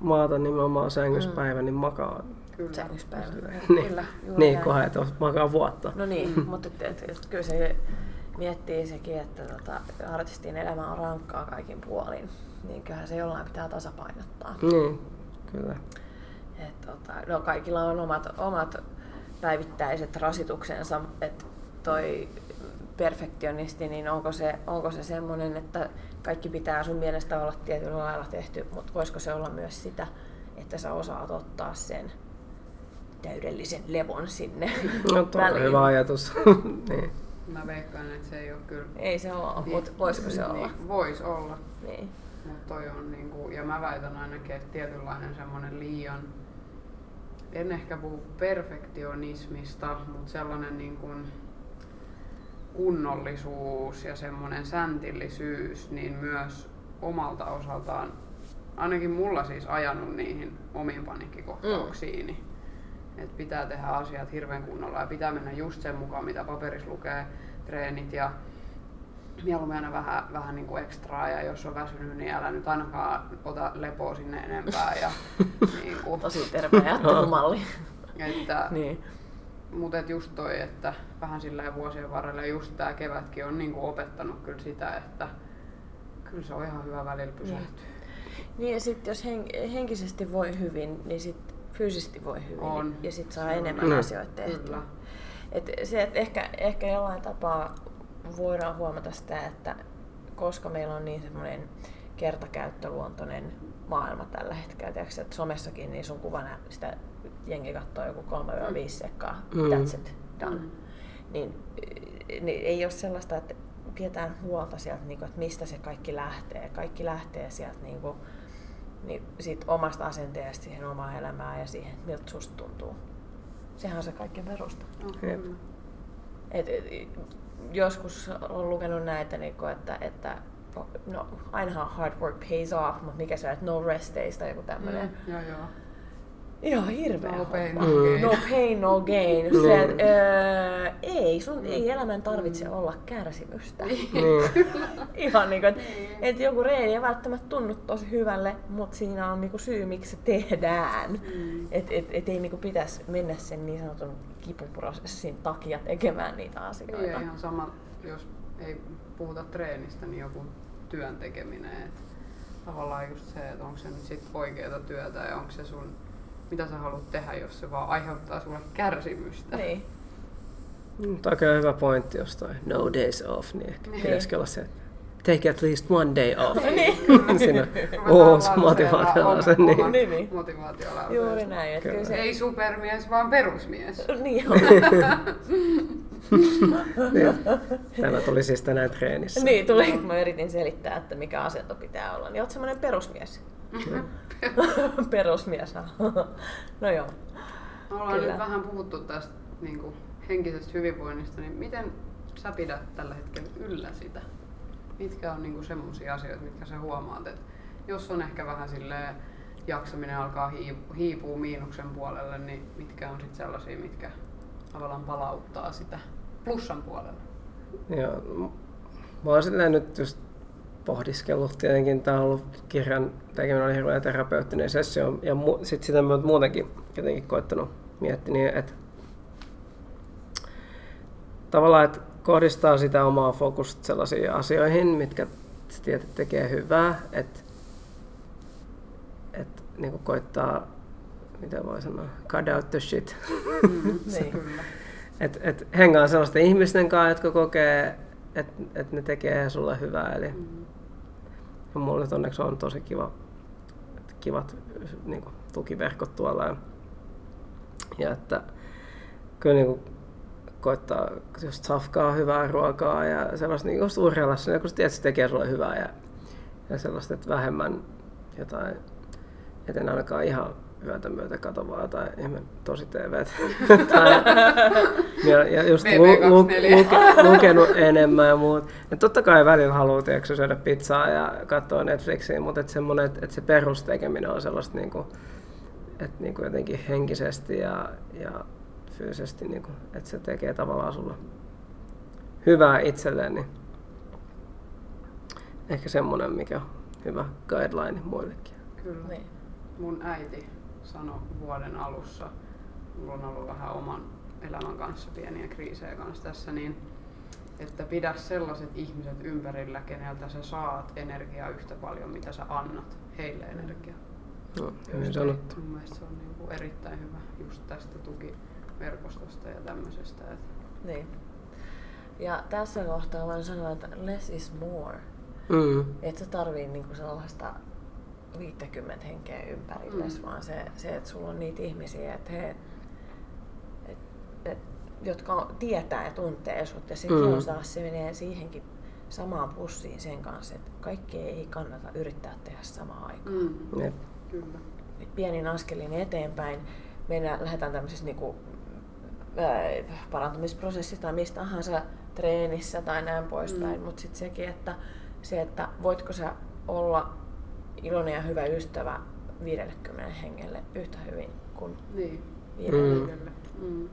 maata nimenomaan sängyssä Mm. päivän, niin makaa. Kyllä. Niin. Kyllä, juuri Niin, näin. kunhan et ole makaa vuotta. No niin, mutta et, et, et, kyllä se miettii sekin, että tota, artistin elämä on rankkaa kaikin puolin. Niin kyllähän se jollain pitää tasapainottaa. Niin, kyllä. Et, tota, no kaikilla on omat, omat päivittäiset rasituksensa. että toi perfektionisti, niin onko se, onko se semmoinen, että kaikki pitää sun mielestä olla tietyllä lailla tehty, mutta voisiko se olla myös sitä, että sä osaat ottaa sen täydellisen levon sinne No tuo on väliin? hyvä ajatus. niin. Mä veikkaan, että se ei ole kyllä... Ei se ole, mutta voisiko se olla? Niin, vois olla. Niin. Mutta toi on niinku, ja mä väitän ainakin, että tietynlainen semmoinen liian, en ehkä puhu perfektionismista, mutta sellainen niin kuin kunnollisuus ja semmoinen säntillisyys, niin myös omalta osaltaan, ainakin mulla siis ajanut niihin omiin paniikkikohtauksiini. Mm. Että pitää tehdä asiat hirveän kunnolla ja pitää mennä just sen mukaan, mitä paperissa lukee, treenit ja mieluummin aina vähän, vähän niin kuin ekstraa ja jos on väsynyt, niin älä nyt ainakaan ota lepoa sinne enempää. Ja, niin kuin, Tosi terve ajattelumalli. että, niin. mutta et just toi, että vähän sillä vuosien varrella ja just tää kevätkin on niin kuin opettanut kyllä sitä, että kyllä se on ihan hyvä välillä pysähtyä. Niin ja sitten jos hen- henkisesti voi hyvin, niin sit fyysisesti voi hyvin. On. Ja sitten saa Se on. enemmän Mm. asioita tehtyä. Et se, että ehkä, ehkä jollain tapaa voidaan huomata sitä, että koska meillä on niin semmoinen kertakäyttöluontoinen maailma tällä hetkellä, tiedätkö, että somessakin niin sun kuvana sitä jengi katsoo joku 3-5 sekkaa, Mm. that's it, done. Mm. Niin, niin ei ole sellaista, että pidetään huolta sieltä, niin kuin, että mistä se kaikki lähtee. Kaikki lähtee sieltä niin kuin, niin siitä omasta asenteesta siihen omaan elämään ja siihen, että miltä susta tuntuu. Sehän on se kaikkein perusta. Kyllä. Et, et, joskus on lukenut näitä, niin kuin, että, että no, ainahan hard work pays off, mutta mikä se on, että no rest days tai joku tämmöinen. Mm, joo, joo. Ihan hirveä No pain, no gain. No pain, no gain. Mm. Se, et, öö, ei, sun ei elämän tarvitse olla kärsimystä. niin. Ihan niin kuin, että et joku reeni ei välttämättä tunnu tosi hyvälle, mutta siinä on niinku syy, miksi se tehdään. Mm. Et, et, et ei niinku pitäisi mennä sen niin sanotun kipuprosessin takia tekemään niitä asioita. ja ihan sama, jos ei puhuta treenistä, niin joku työn tekeminen. Et tavallaan just se, että onko se nyt sit oikeaa työtä ja onko se sun, mitä sä haluat tehdä, jos se vaan aiheuttaa sulle kärsimystä. Niin. Mm, Toi on kyllä hyvä pointti jostain no days off, niin ehkä Niin. pitäisikö olla se, että take at least one day off. Niin. Siinä on se, omat- niin. Niin, niin. motivaatiolauseet. Juuri näin. Että kyllä Kyllä. se, Ei supermies, vaan perusmies. niin on. Niin. Tämä tuli siis tänään treenissä. niin, tuli, mä yritin selittää, että mikä asento pitää olla. Niin oot semmoinen perusmies. perusmies. no joo. Me ollaan Kyllä. nyt vähän puhuttu tästä niin kuin, henkisestä hyvinvoinnista, niin miten sä pidät tällä hetkellä yllä sitä? Mitkä on niin semmoisia asioita, mitkä sä huomaat, että jos on ehkä vähän silleen, jaksaminen alkaa hiipu, hiipua miinuksen puolelle, niin mitkä on sitten sellaisia, mitkä tavallaan palauttaa sitä plussan puolelle? Joo, mä oon silleen nyt just pohdiskellut tietenkin, tää on ollut kirjan tekeminen oli hirveän terapeuttinen sessio ja mu- sit sitä mä oon muutenkin jotenkin koittanut miettiä niin, että tavallaan, että kohdistaa sitä omaa fokusta sellaisiin asioihin, mitkä että tekee hyvää, että et, niin koittaa, mitä voi sanoa, cut out the shit. Mm, Niin. Et, et hengaa sellaisten ihmisten kanssa, jotka kokee, että et ne tekee sulle hyvää. Eli Mm. Ja mulla nyt onneksi on tosi kiva, kivat niin kuin, tukiverkot tuolla. Ja, ja että kyllä niin kuin, koittaa just safkaa hyvää ruokaa ja sellaista niin just urheilla sinne, kun tiedät, se tekee sulle hyvää ja, ja sellaista, että vähemmän jotain, et en ainakaan ihan yötä myötä kato vaan jotain ihme tosi tai, ja, ja just lu, lu, VV24. lu, lukenut enemmän ja muut. Et totta kai välillä haluaa tiedätkö, syödä pizzaa ja katsoa Netflixiä, mutta et semmonen, että et se perustekeminen on sellaista niinku, että niinku jotenkin henkisesti ja, ja fyysisesti, niinku, että se tekee tavallaan sulla hyvää itselleen, niin ehkä semmoinen, mikä on hyvä guideline muillekin. Kyllä. Niin. Mun äiti sanoi vuoden alussa, mulla on ollut vähän oman elämän kanssa pieniä kriisejä kanssa tässä, niin että pidä sellaiset ihmiset ympärillä, keneltä sä saat energiaa yhtä paljon, mitä sä annat heille energiaa. No, hyvin sanottu. Mun mielestä se on niinku erittäin hyvä just tästä tukiverkostosta ja tämmöisestä. Että niin. Ja tässä kohtaa voin sanoa, että less is more. Mm. Et sä tarvii niinku sellaista 50 henkeä ympärilles, Mm. vaan se, se, että sulla on niitä ihmisiä, että he, et, et, jotka tietää ja tuntee sut. Ja sitten Mm. taas se menee siihenkin samaan pussiin sen kanssa, että kaikkea ei kannata yrittää tehdä samaan aikaan. mm, Jep. kyllä. Et pienin askelin eteenpäin. Mennään, lähdetään tämmöisessä niinku, ää, parantumisprosessissa tai mistä tahansa treenissä tai näin poispäin. Mm. Mutta sitten sekin, että se, että voitko sä olla iloinen ja hyvä ystävä 50 hengelle yhtä hyvin kuin Niin. viidelle. Mm. Kyllä. Mm.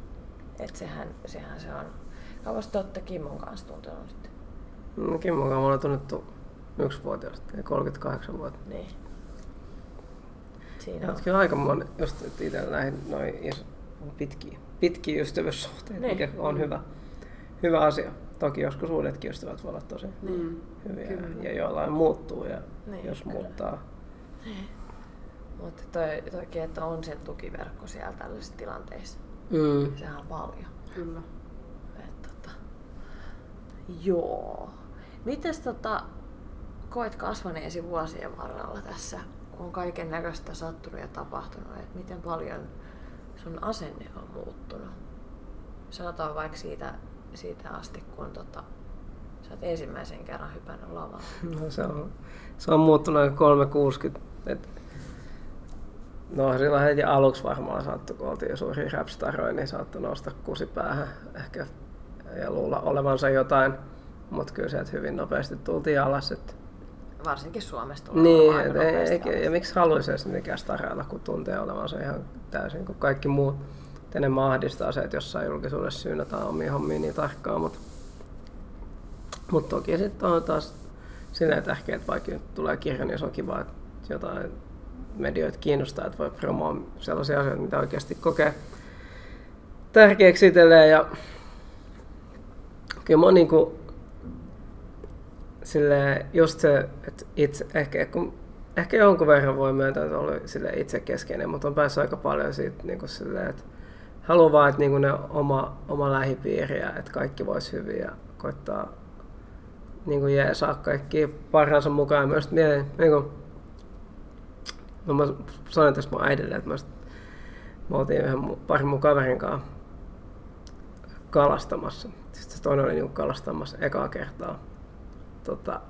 Et sehän, sehän se on. Kauas te olette Kimmon kanssa tuntenut nyt? No, Kimmo kanssa me ollaan tunnettu yksi vuotiaasta ja 38 vuotta. Niin. Siinä on. kyllä aika moni, just että itsellä näihin noin pitkiä, pitkiä ystävyyssuhteita, Niin. mikä on hyvä, hyvä asia. Toki joskus uudetkin ystävät voi olla tosi Mm. hyviä Kyllä. ja joillain muuttuu ja Niin, jos kyllä. muuttaa. Mutta toi, toki, että on se tukiverkko siellä tällaisissa tilanteissa. Mm. Sehän on paljon. Kyllä. Et, tota, joo. Mites tota, koet kasvaneesi vuosien varrella tässä, kun on kaiken näköistä sattunut ja tapahtunut, että miten paljon sun asenne on muuttunut? Sanotaan vaikka siitä, siitä asti, kun tota, sä oot ensimmäisen kerran hypännyt lavalle. No, se, on, se on muuttunut aika 360. Et, no silloin heti aluksi varmaan saattoi, kun oltiin jo suuria rapstaroja, niin saattoi nousta kusipäähän ehkä ja luulla olevansa jotain. Mutta kyllä sieltä hyvin nopeasti tultiin alas. Et, Varsinkin Suomesta tulee niin, et, ei, ei, ja miksi haluaisi edes mitenkään starailla, kun tuntee olevansa ihan täysin kuin kaikki muut. Et enemmän ahdistaa se, että jossain julkisuudessa syynätään omia hommia niin tarkkaan, mutta mut toki sitten on taas silleen tärkeää, että vaikka nyt tulee kirja, niin se on kiva, että jotain medioita kiinnostaa, että voi promoa sellaisia asioita, mitä oikeasti kokee tärkeäksi itselleen. Ja kyllä mä oon niinku sille just se, että itse, ehkä, kun, ehkä jonkun verran voi myöntää, että oli sille itse keskeinen, mutta on päässyt aika paljon siitä niin kuin silleen, että haluaa vaan, että niin ne oma, oma lähipiiri ja että kaikki voisi hyvin ja koittaa niin kuin jeesaa kaikki parhaansa mukaan. Myös mietin, niin kuin, no mä sanoin tässä mun äidille, että mä, mä oltiin yhden parin mun kaverin kanssa kalastamassa. Sitten toinen oli niin kalastamassa ekaa kertaa tota,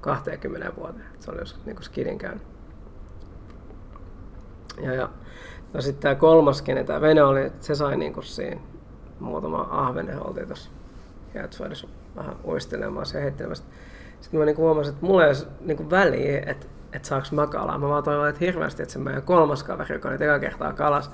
20 vuoteen. Se oli joskus niin skidin käynyt. Ja, ja no sitten tämä kolmaskin, tämä vene oli, se sai niin kuin siinä muutama ahvenen oltiin tuossa Jätsvaidessa vähän uistelemaan ja heittelemästä. Sitten mä niin huomasin, että mulla ei ole niin väliä, että, että saaks mä kalaa. Mä vaan toivon, että hirveästi, että se meidän kolmas kaveri, joka oli eka kertaa kalas,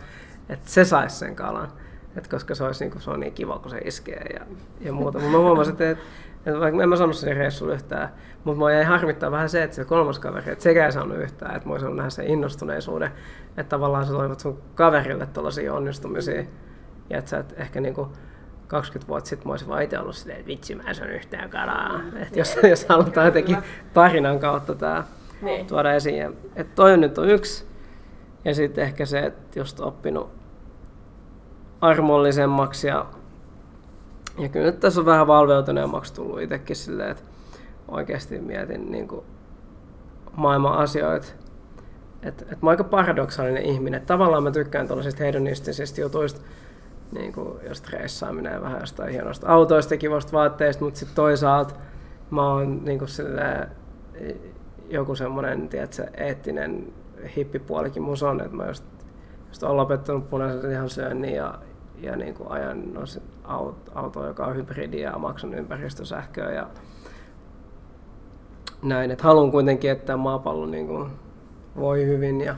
että se saisi sen kalan. Et koska se, olisi, niin kuin, se on niin kiva, kun se iskee ja, ja muuta. Mutta mä huomasin, että, että vaikka en mä saanut sen reissulla yhtään, mutta mä jäi harmittaa vähän se, että se kolmas kaveri, että sekään ei saanut yhtään, että mä olisin nähdä sen innostuneisuuden, että tavallaan sä toivot sun kaverille tällaisia onnistumisia, ja että sä et ehkä niin kuin, 20 vuotta sitten mä olisin vaan itse ollut silleen, että vitsi mä en saanut yhtään kalaa. Et jos, jos halutaan jotenkin tarinan kautta tämä niin. tuoda esiin. Että toi nyt on yksi. Ja sitten ehkä se, että just oppinut armollisemmaksi ja, ja kyllä nyt tässä on vähän valveutuneemmaksi tullut itsekin silleen, että oikeasti mietin niin kuin maailman asioita. Että et mä oon aika paradoksaalinen ihminen. Tavallaan mä tykkään tuollaisista hedonistisista jutuista, niin kuin jos reissaaminen ja vähän jostain hienosta autoista ja kivoista vaatteista, mutta sitten toisaalta mä oon niin kuin silleen, joku semmoinen tiedätkö, eettinen hippipuolikin mus on, että mä just, just olen lopettanut punaisen ihan syönnin ja, ja niin kuin ajan no, auto, joka on hybridi ja maksan ympäristösähköä ja näin, että haluan kuitenkin, että maapallo niin kuin voi hyvin ja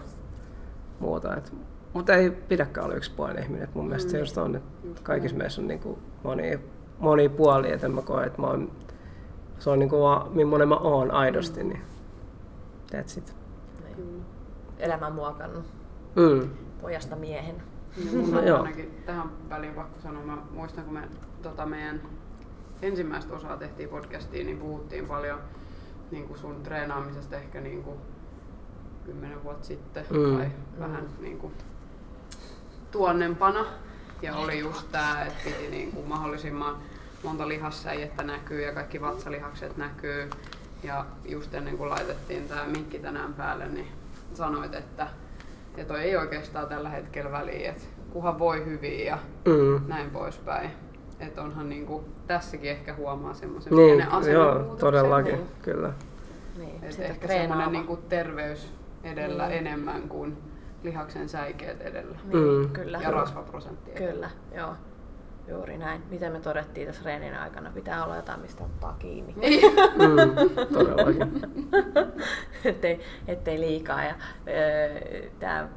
muuta. Et mutta ei pidäkään olla yksipuolinen ihminen. Et mun mm. mielestä se just on, että kaikissa meissä on niinku moni, moni puoli, että mä koen, että mä oon, se on niinku vaan, millainen mä oon aidosti, mm. niin that's it. Niin. Elämä muokannut. Mm. Pojasta miehen. Ja mun on ainakin tähän väliin pakko sanoa, mä muistan kun me tota meidän ensimmäistä osaa tehtiin podcastiin, niin puhuttiin paljon niin kuin sun treenaamisesta ehkä niin kuin kymmenen vuotta sitten mm. tai vähän mm. niin kuin tuonnempana. Ja oli just tää, että piti niinku mahdollisimman monta lihassäijettä näkyy ja kaikki vatsalihakset näkyy. Ja just ennen kuin laitettiin tämä minkki tänään päälle, niin sanoit, että ja toi ei oikeastaan tällä hetkellä väliä, että kuhan voi hyvin ja mm. näin poispäin. Että onhan niinku, tässäkin ehkä huomaa semmoisen niin, joo, todellakin, niin. kyllä. Niin, Et ehkä semmoinen niinku terveys edellä niin. enemmän kuin lihaksen säikeet edellä. Niin, mm. kyllä. Ja rasvaprosentti edellä. Kyllä, joo. Juuri näin. Mitä me todettiin tässä reenin aikana? Pitää olla jotain, mistä ottaa kiinni. Niin. mm, todellakin. ettei, ettei liikaa. Ja, öö, tämä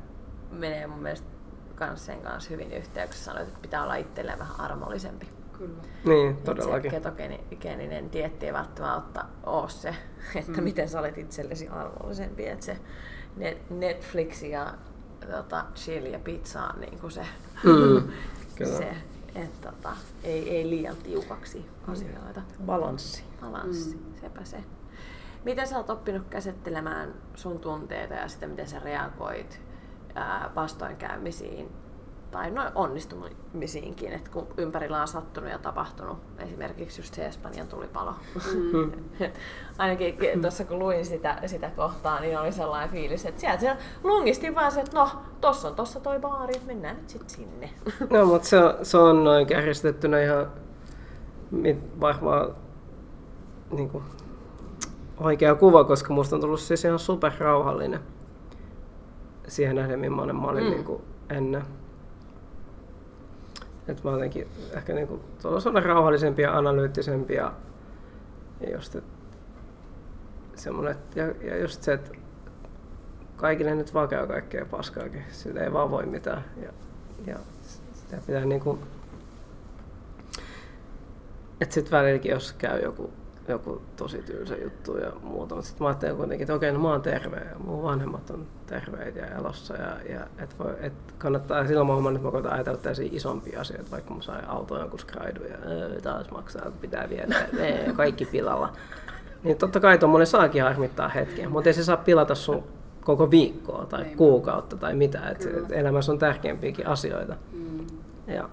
menee mun mielestä kans sen kanssa hyvin yhteen, kun sanoit, että pitää olla itselleen vähän armollisempi. Kyllä. Niin, todellakin. Se ketogeeninen dietti ei välttämättä ole se, että mm. miten sä olet itsellesi armollisempi. Että se Netflix ja tota, chill ja pizza on niin kuin se, mm, se että tota, ei, ei liian tiukaksi asioita. Balanssi. Balanssi, mm. sepä se. Miten sä oot oppinut käsittelemään sun tunteita ja sitä, miten sä reagoit ää, vastoinkäymisiin tai no, onnistumisiinkin, että kun ympärillä on sattunut ja tapahtunut esimerkiksi just se Espanjan tulipalo. Mm. Ainakin tuossa kun luin sitä, sitä kohtaa, niin oli sellainen fiilis, että sieltä siellä lungisti vaan se, että no, tossa on tossa toi baari, mennään nyt sitten sinne. no, mutta se, se on noin kärjistettynä ihan varmaan niin kuin, oikea kuva, koska musta on tullut siis ihan superrauhallinen siihen nähden, millainen mä olin mm. niin kuin ennen. Että mä jotenkin ehkä niinku tuolla rauhallisempi ja analyyttisempi ja, ja just, et, semmonen, ja, ja just se, että kaikille nyt vaan käy kaikkea paskaakin. Sillä ei vaan voi mitään. Ja, ja sitä pitää niinku, että sitten välilläkin jos käy joku joku tosi tylsä juttu ja muuta. Mutta sitten mä ajattelin kuitenkin, että okei, no mä oon terve ja mun vanhemmat on terveitä ja elossa. Ja, ja et voi, et kannattaa, silloin mä huomannut, että mä koitan ajatella tällaisia isompia asioita, vaikka mä sain autoon jonkun skraidun ja öö, taas maksaa, kun pitää viedä, nee, kaikki pilalla. Niin totta kai tuommoinen saakin harmittaa hetken, mutta ei se saa pilata sun koko viikkoa tai Niin. kuukautta tai mitä. Et elämässä on tärkeämpiäkin asioita. Mm. Ja,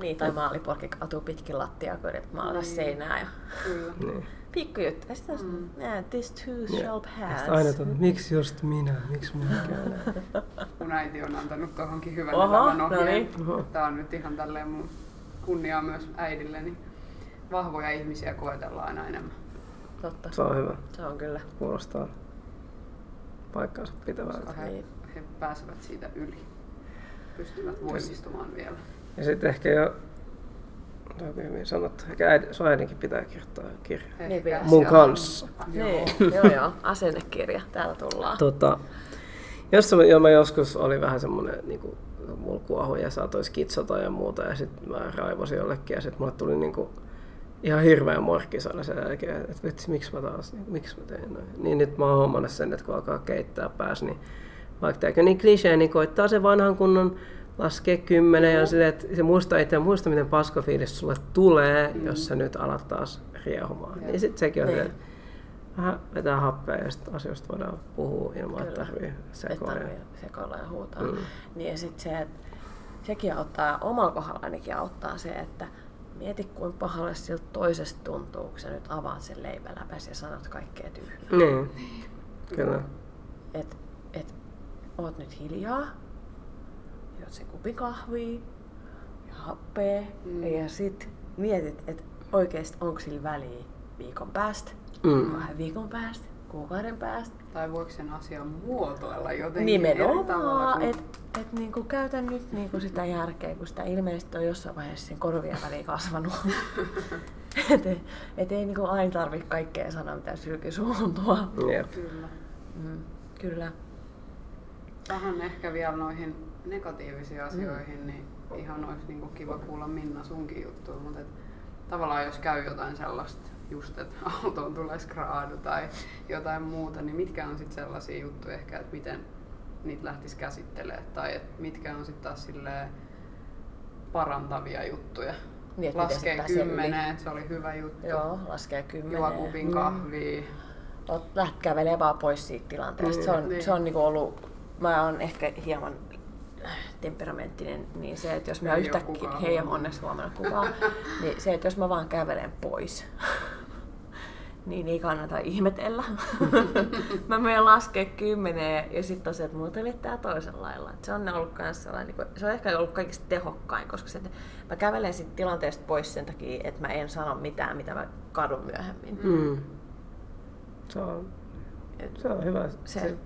Niin, tai maalipolki kaatuu pitkin lattiaa, kun yrität maalata Niin. seinää. Ja... Kyllä. niin. Pikkujuttu. Ja sitten Mm. yeah, this too Ja- shall Ja pass. sitten aina tuota, miksi just minä, miksi näin? Mun äiti on antanut tohonkin hyvän Oho, elämän no ohjeen. niin. Oho. Tää on nyt ihan tälleen mun kunniaa myös äidilleni. Vahvoja ihmisiä koetellaan aina enemmän. Totta. Se on hyvä. Se on kyllä. Kuulostaa paikkaansa pitävältä. he, Niin. he pääsevät siitä yli. Pystyvät voimistumaan vielä. Ja sitten ehkä jo, toi on hyvin sanottu, ehkä äid, sun äidinkin pitää kirjoittaa kirja. Niin pitäisi, Mun joo. kanssa. Joo. Niin, joo joo, asennekirja, täällä tullaan. Tota, jos mä, jo, mä joskus oli vähän semmonen niinku, mulla kuohu ja saatoi skitsata ja muuta ja sitten mä raivosin jollekin ja sitten mulle tuli niinku ihan hirveä morkkis aina sen jälkeen, että vitsi, miksi mä taas, niin, miksi mä tein noin. Niin nyt mä oon huomannut sen, että kun alkaa keittää päässä, niin vaikka tääkö niin klisee, niin koittaa se vanhan kunnon laskee kymmenen ja sille, että se muistaa itse muista, miten paskafiilis sulle tulee, mm. jos sä nyt alat taas riehumaan. Joo. Niin sitten sekin on Niin. että vähän vetää happea ja sitten asioista voidaan puhua ilman, että Kyllä. tarvii Et sekoilla. tarvii sekoilla ja huutaa. Mm. Niin ja sitten se, että sekin auttaa, omalla kohdalla ainakin auttaa se, että mieti kuinka pahalle siltä toisesta tuntuu, kun sä nyt avaat sen leipäläpäs ja sanot kaikkea tyhmää. Niin, kyllä. Et, et oot nyt hiljaa, juot sen kupin kahvia ja happea Mm. ja sit mietit, että oikeesti onko sillä väliä viikon päästä, Mm. kahden viikon päästä, kuukauden päästä. Tai voiko sen asian muotoilla jotenkin eri tavalla Nimenomaan, että et niinku käytän nyt niinku sitä järkeä, kun sitä ilmeisesti on jossain vaiheessa siinä korvien väliin kasvanut. et, ei- et ei niinku aina tarvitse kaikkea sanoa, mitä sylki suuhun tuo. Jep. Kyllä. Mm, kyllä. Tähän ehkä vielä noihin negatiivisiin asioihin, niin ihan olisi niinku kiva kuulla Minna sunkin juttuja, mutta et, tavallaan jos käy jotain sellaista, just että autoon tulee skraadu tai jotain muuta, niin mitkä on sitten sellaisia juttuja ehkä, että miten niitä lähtisi käsittelemään tai et mitkä on sitten taas silleen parantavia juttuja. Niin, Laskee kymmeneen, että se oli hyvä juttu. Joo, laskee Juo kymmeneen. kupin kahvia. Ot, läht kävelee vaan pois siitä tilanteesta. Se on, Niin. se on niinku ollut, mä oon ehkä hieman temperamenttinen, niin se, että jos mä Ei yhtäkkiä, hei huomannut. onneksi huomenna kukaan, niin se, että jos mä vaan kävelen pois, niin ei kannata ihmetellä. mä menen laskea kymmeneen ja sitten on se, että muut tää toisella lailla. Et se on ollut kans sellainen, niin se on ehkä ollut kaikista tehokkain, koska se, mä kävelen siitä tilanteesta pois sen takia, että mä en sano mitään, mitä mä kadun myöhemmin. Mm. Se on, se on hyvä. Se- Se,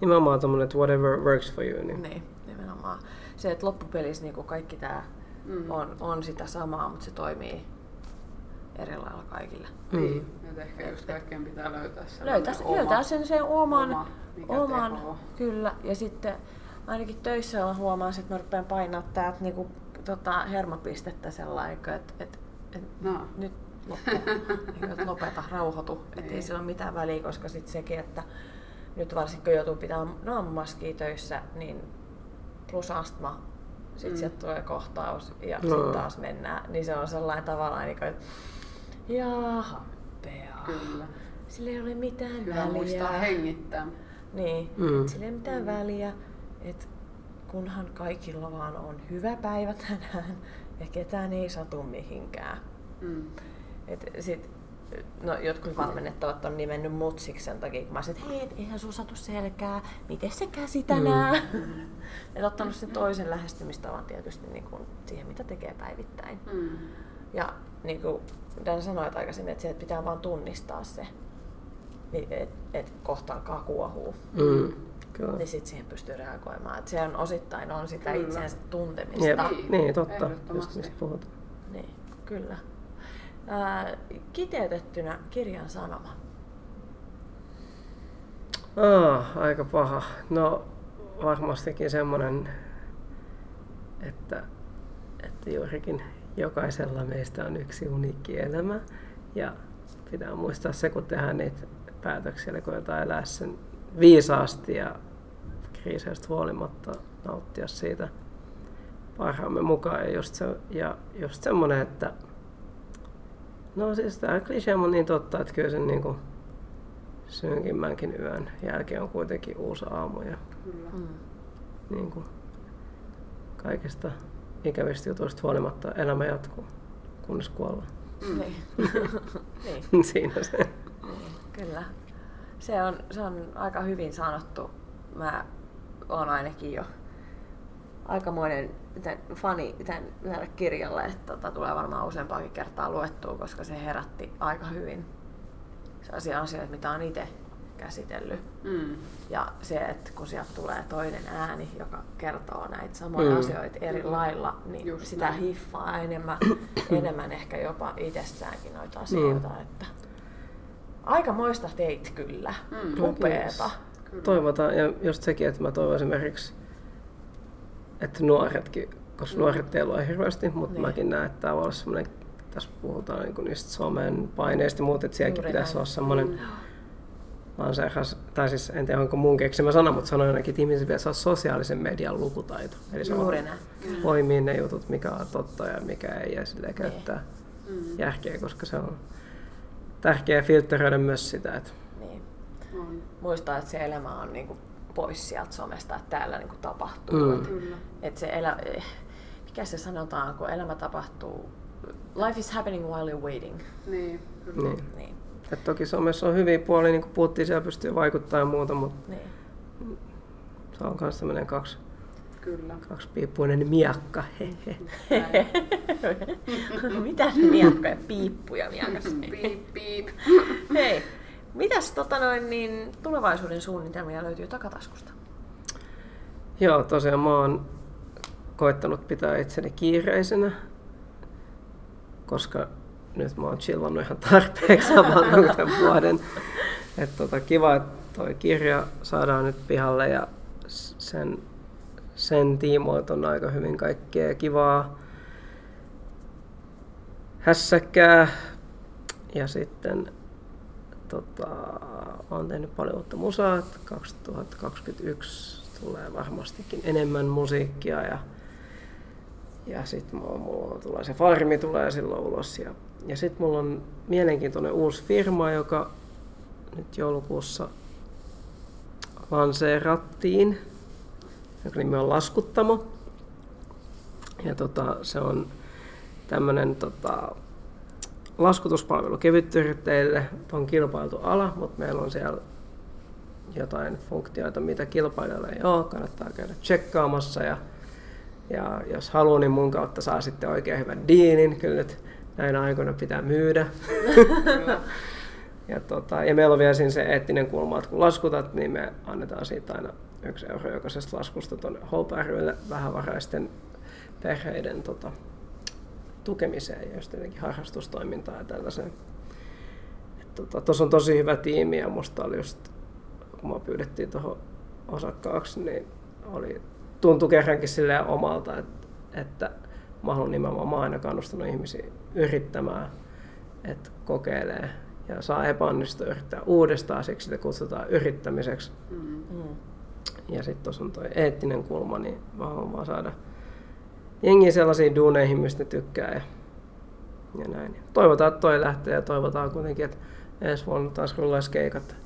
nimenomaan tommonen, että whatever works for you. Niin. Niin, nimenomaan. Se, että loppupelissä niin kaikki tämä Mm. on, on sitä samaa, mutta se toimii eri lailla kaikille. Niin, että ehkä just kaikkien pitää löytää sellainen Löytää, oma, löytää sen, sen oman, oma, oman tekoo. kyllä. Ja sitten ainakin töissä mä huomaan, että mä rupean painaa täältä niinku, tota, hermopistettä sellainen, että et, et, No. nyt loppu, Niinku, että lopeta, rauhoitu. Että ei Niin. sillä ole mitään väliä, koska sitten sekin, että nyt varsinkin kun joutuu pitämään naamumaskia töissä, niin plus astma, sitten Mm. mm. sieltä tulee kohtaus ja No. sitten taas mennään. Niin se on sellainen tavallaan, niin kuin, että jaa, happea. Kyllä. Sillä ei ole mitään Hyvä väliä. muistaa hengittää. Niin, Mm. mm. sillä ei ole mitään väliä, että kunhan kaikilla vaan on hyvä päivä tänään ja ketään ei satu mihinkään. Mm. Et sit, no, jotkut valmennettavat on nimennyt mut siksi sen takia, kun mä sanoin, että hei, eihän sun satu selkää, miten se käsi tänään? Mm. Et ottanut sen toisen lähestymistavan tietysti niin kun siihen, mitä tekee päivittäin. Mm. Ja niin kuin Dan sanoi aikaisemmin, että, se, että pitää vaan tunnistaa se, että et kohta alkaa kuohua. Mm. Kyllä. Niin sitten siihen pystyy reagoimaan. Et se on osittain on sitä Kyllä. itsensä tuntemista. Jep. Niin, Niin, totta. Just mistä puhutaan. Niin, kyllä. Ää, kiteytettynä kirjan sanoma. Ah, aika paha. No varmastikin semmonen, että, että juurikin jokaisella meistä on yksi uniikki elämä ja pitää muistaa se, kun tehdään niitä päätöksiä, eli koetaan elää sen viisaasti ja kriiseistä huolimatta nauttia siitä parhaamme mukaan. Ja just, se, ja just semmoinen, että no siis tämä klisee on niin totta, että kyllä sen niin kuin synkimmänkin yön jälkeen on kuitenkin uusi aamu ja Kyllä. Mm. niin kuin kaikista ikävistä jutuista huolimatta elämä jatkuu, kunnes kuollaan. Mm. Niin. niin, Siinä se. niin, kyllä. Se on, se on aika hyvin sanottu. Mä oon ainakin jo aikamoinen tämän fani tämän, tälle kirjalle, että tota, tulee varmaan useampaakin kertaa luettua, koska se herätti aika hyvin sellaisia asioita, mitä on itse käsitellyt. Mm. Ja se, että kun sieltä tulee toinen ääni, joka kertoo näitä samoja Mm. asioita eri lailla, niin Just sitä näin. hiffaa enemmän, enemmän ehkä jopa itsessäänkin noita asioita. Että aika moista teit kyllä. Mm. Upeeta. Toivotaan, ja just sekin, että mä toivon esimerkiksi, että nuoretkin, koska Mm. nuoret ei ole hirveästi, mutta Niin. mäkin näen, että tämä voi olla semmoinen, tässä puhutaan niin niistä somen paineista ja muuta, että sielläkin Juuri pitäisi näin. olla semmoinen Mm. lanseeras, tai siis en tiedä onko mun keksimä sana, mutta sanoin ainakin, että ihmisillä pitäisi olla sosiaalisen median lukutaito. Eli se on poimia ne jutut, mikä on totta ja mikä ei, ja silleen käyttää Mm. järkeä, koska se on tärkeää filtteröidä myös sitä, että Niin. Muistaa, että se elämä on niinku pois sieltä somesta, että täällä niinku tapahtuu. Mm. Et, Kyllä. et se elä, eh, mikä se sanotaan, kun elämä tapahtuu, life is happening while you're waiting. Niin, kyllä. niin. Niin. Et toki somessa on hyviä puolia, niin kuin puhuttiin, siellä pystyy vaikuttamaan ja muuta, mutta Niin. se on myös tämmöinen kaksi, Kyllä. kaksipiippuinen miakka. Mitä miakkoja, piippuja miakas. Piip, piip. Hei, mitäs tota noin, niin tulevaisuuden suunnitelmia löytyy takataskusta? Joo, tosiaan mä oon koittanut pitää itseni kiireisenä, koska nyt mä oon chillannut ihan tarpeeksi saman tämän vuoden. Et tota, kiva, että toi kirja saadaan nyt pihalle ja sen, sen tiimoilta on aika hyvin kaikkea kivaa hässäkkää. Ja sitten tota, olen tehnyt paljon uutta musaa. että 2021 tulee varmastikin enemmän musiikkia ja, ja sitten mulla tulee se farmi tulee silloin ulos. Ja, ja sitten mulla on mielenkiintoinen uusi firma, joka nyt joulukuussa lanseerattiin, joka nimi on Laskuttamo. Ja tota, se on tämmöinen tota, laskutuspalvelu kevytyrittäjille. On kilpailtu ala, mutta meillä on siellä jotain funktioita, mitä kilpailijoilla ei ole. Kannattaa käydä tsekkaamassa ja, ja jos haluaa, niin mun kautta saa sitten oikein hyvän diinin. Kyllä nyt näinä aikoina pitää myydä. Ja, tota, ja meillä on vielä siinä se eettinen kulma, että kun laskutat, niin me annetaan siitä aina yksi euro jokaisesta laskusta tuonne Hope rylle vähävaraisten perheiden tota, tukemiseen ja just tietenkin harrastustoimintaan ja tällaiseen. Tuossa tota, on tosi hyvä tiimi ja musta oli just, kun mä pyydettiin tuohon osakkaaksi, niin oli, tuntui kerrankin silleen omalta, että, että mä haluan nimenomaan, mä aina kannustanut ihmisiä yrittämään, että kokeilee ja saa epäonnistua yrittää uudestaan, siksi sitä kutsutaan yrittämiseksi. Mm. Mm. Ja sitten tuossa on tuo eettinen kulma, niin mä haluan vaan saada jengiä sellaisiin duuneihin, mistä tykkää ja, ja näin. Toivotaan, että toi lähtee ja toivotaan kuitenkin, että ensi vuonna taas rullaisi keikat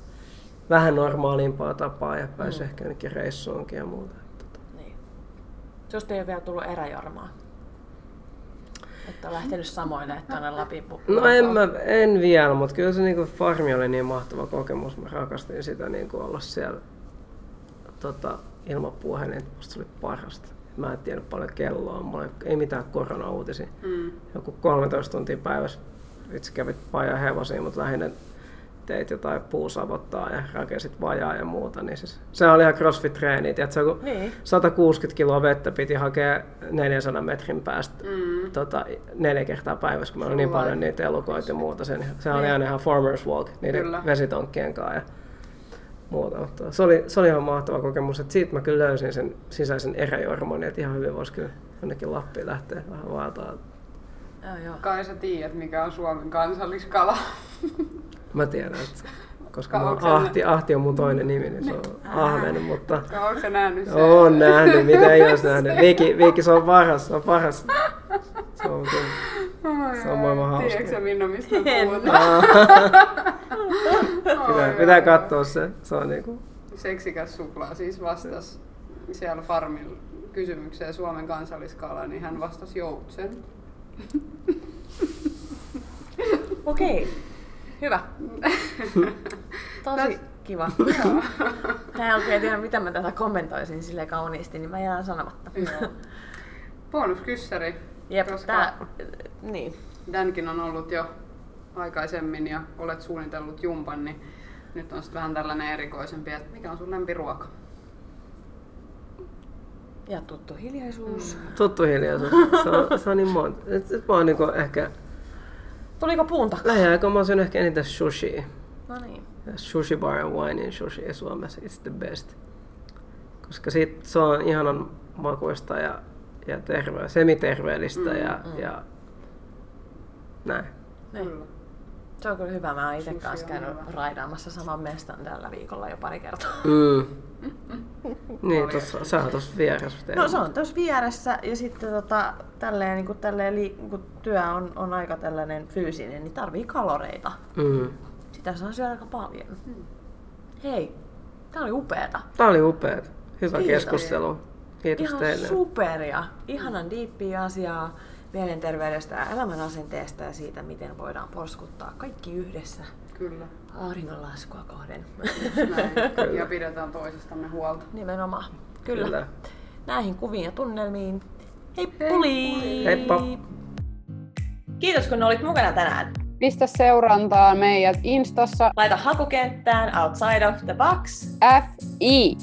vähän normaalimpaa tapaa ja pääsee Mm. ehkä jonnekin reissuunkin ja muuta. Niin. Susta ei ole vielä tullut eräjormaa. Että on lähtenyt samoille tuonne Lapin pu- No en, mä, en vielä, mutta kyllä se niinku farmi oli niin mahtava kokemus. Mä rakastin sitä niinku olla siellä tota, ilmapuhelin, että musta se oli parasta. Mä en tiedä paljon kelloa, mulla ei, ei mitään korona-uutisia. Mm. Joku 13 tuntia päivässä itse kävit pajan hevosia, mutta lähinnä teit jotain puusavottaa ja rakensit vajaa ja muuta. Niin siis, se oli ihan crossfit-treeni, tiedätkö, kun Niin. 160 kiloa vettä piti hakea 400 metrin päästä Mm. tota, neljä kertaa päivässä, kun meillä oli niin paljon niitä elukoita ja muuta. Sen, se oli Niin. aina ihan farmer's walk niiden Kyllä. vesitonkkien kanssa ja muuta. Mutta se, oli, se oli ihan mahtava kokemus, että siitä mä kyllä löysin sen sisäisen eräjormoni, että ihan hyvin voisi kyllä jonnekin Lappiin lähteä vähän vaeltaa Joo, joo. Kai sä tiedät, mikä on Suomen kansalliskala. Mä tiedän, että koska mä oon se- Ahti, Ahti on mun toinen nimi, niin se on Ahven, mutta Onko sä nähnyt sen? on nähnyt, mitä ei olisi nähnyt. Viiki, Viiki, se on paras, se on paras. Se on kyllä. Se on maailman ai. hauska. Tiedätkö sä Minna, mistä puhutaan? Pitää, pitää katsoa se. Se on niinku, Seksikäs suklaa siis vastasi siellä farmilla kysymykseen Suomen kansalliskala, niin hän vastasi joutsen. Okei. Hyvä. Tosi kiva. Mä en oikein tiedä, mitä mä tätä kommentoisin sille kauniisti, niin mä jään sanomatta. Joo. Bonuskyssäri. Jep, koska tää, niin. Dankin on ollut jo aikaisemmin ja olet suunnitellut jumpan, niin nyt on sitten vähän tällainen erikoisempi, että mikä on sun lempiruoka? Ja tuttu hiljaisuus. tuttu hiljaisuus. Se on, se on niin monta. Mä oon niinku ehkä, Tuliko puun takaa? lähiaikoina mä oon ehkä eniten sushia. No niin. Sushi bar and wine in sushi Suomessa, it's the best. Koska sit, se on ihanan makuista ja, ja terve, semiterveellistä Mm, ja, mm. ja näin. Niin. Se on kyllä hyvä. Mä oon itse Sushi kanssa käynyt raidaamassa saman mestan tällä viikolla jo pari kertaa. Mm. Niin, tossa, sä oot tossa vieressä. No se on tuossa vieressä ja sitten tota, tälleen, niin kuin, tälleen li, kun työ on, on aika tällainen fyysinen, niin tarvii kaloreita. Mm. Sitä saa syödä aika paljon. Hei, tää oli upeeta. Tää oli upeet. Hyvä Kiitos. keskustelu. Kiitos Ihan teille. superia. Ihanan diippiä asiaa mielenterveydestä ja elämän asenteesta ja siitä, miten voidaan porskuttaa kaikki yhdessä Kyllä. auringonlaskua kohden. Näin. ja pidetään toisistamme huolta. Nimenomaan. Kyllä. Kyllä. Näihin kuviin ja tunnelmiin. Heippuliin! Heippa! Kiitos kun olit mukana tänään. Pistä seurantaa meidät Instassa Laita hakukenttään Outside of the Box. FI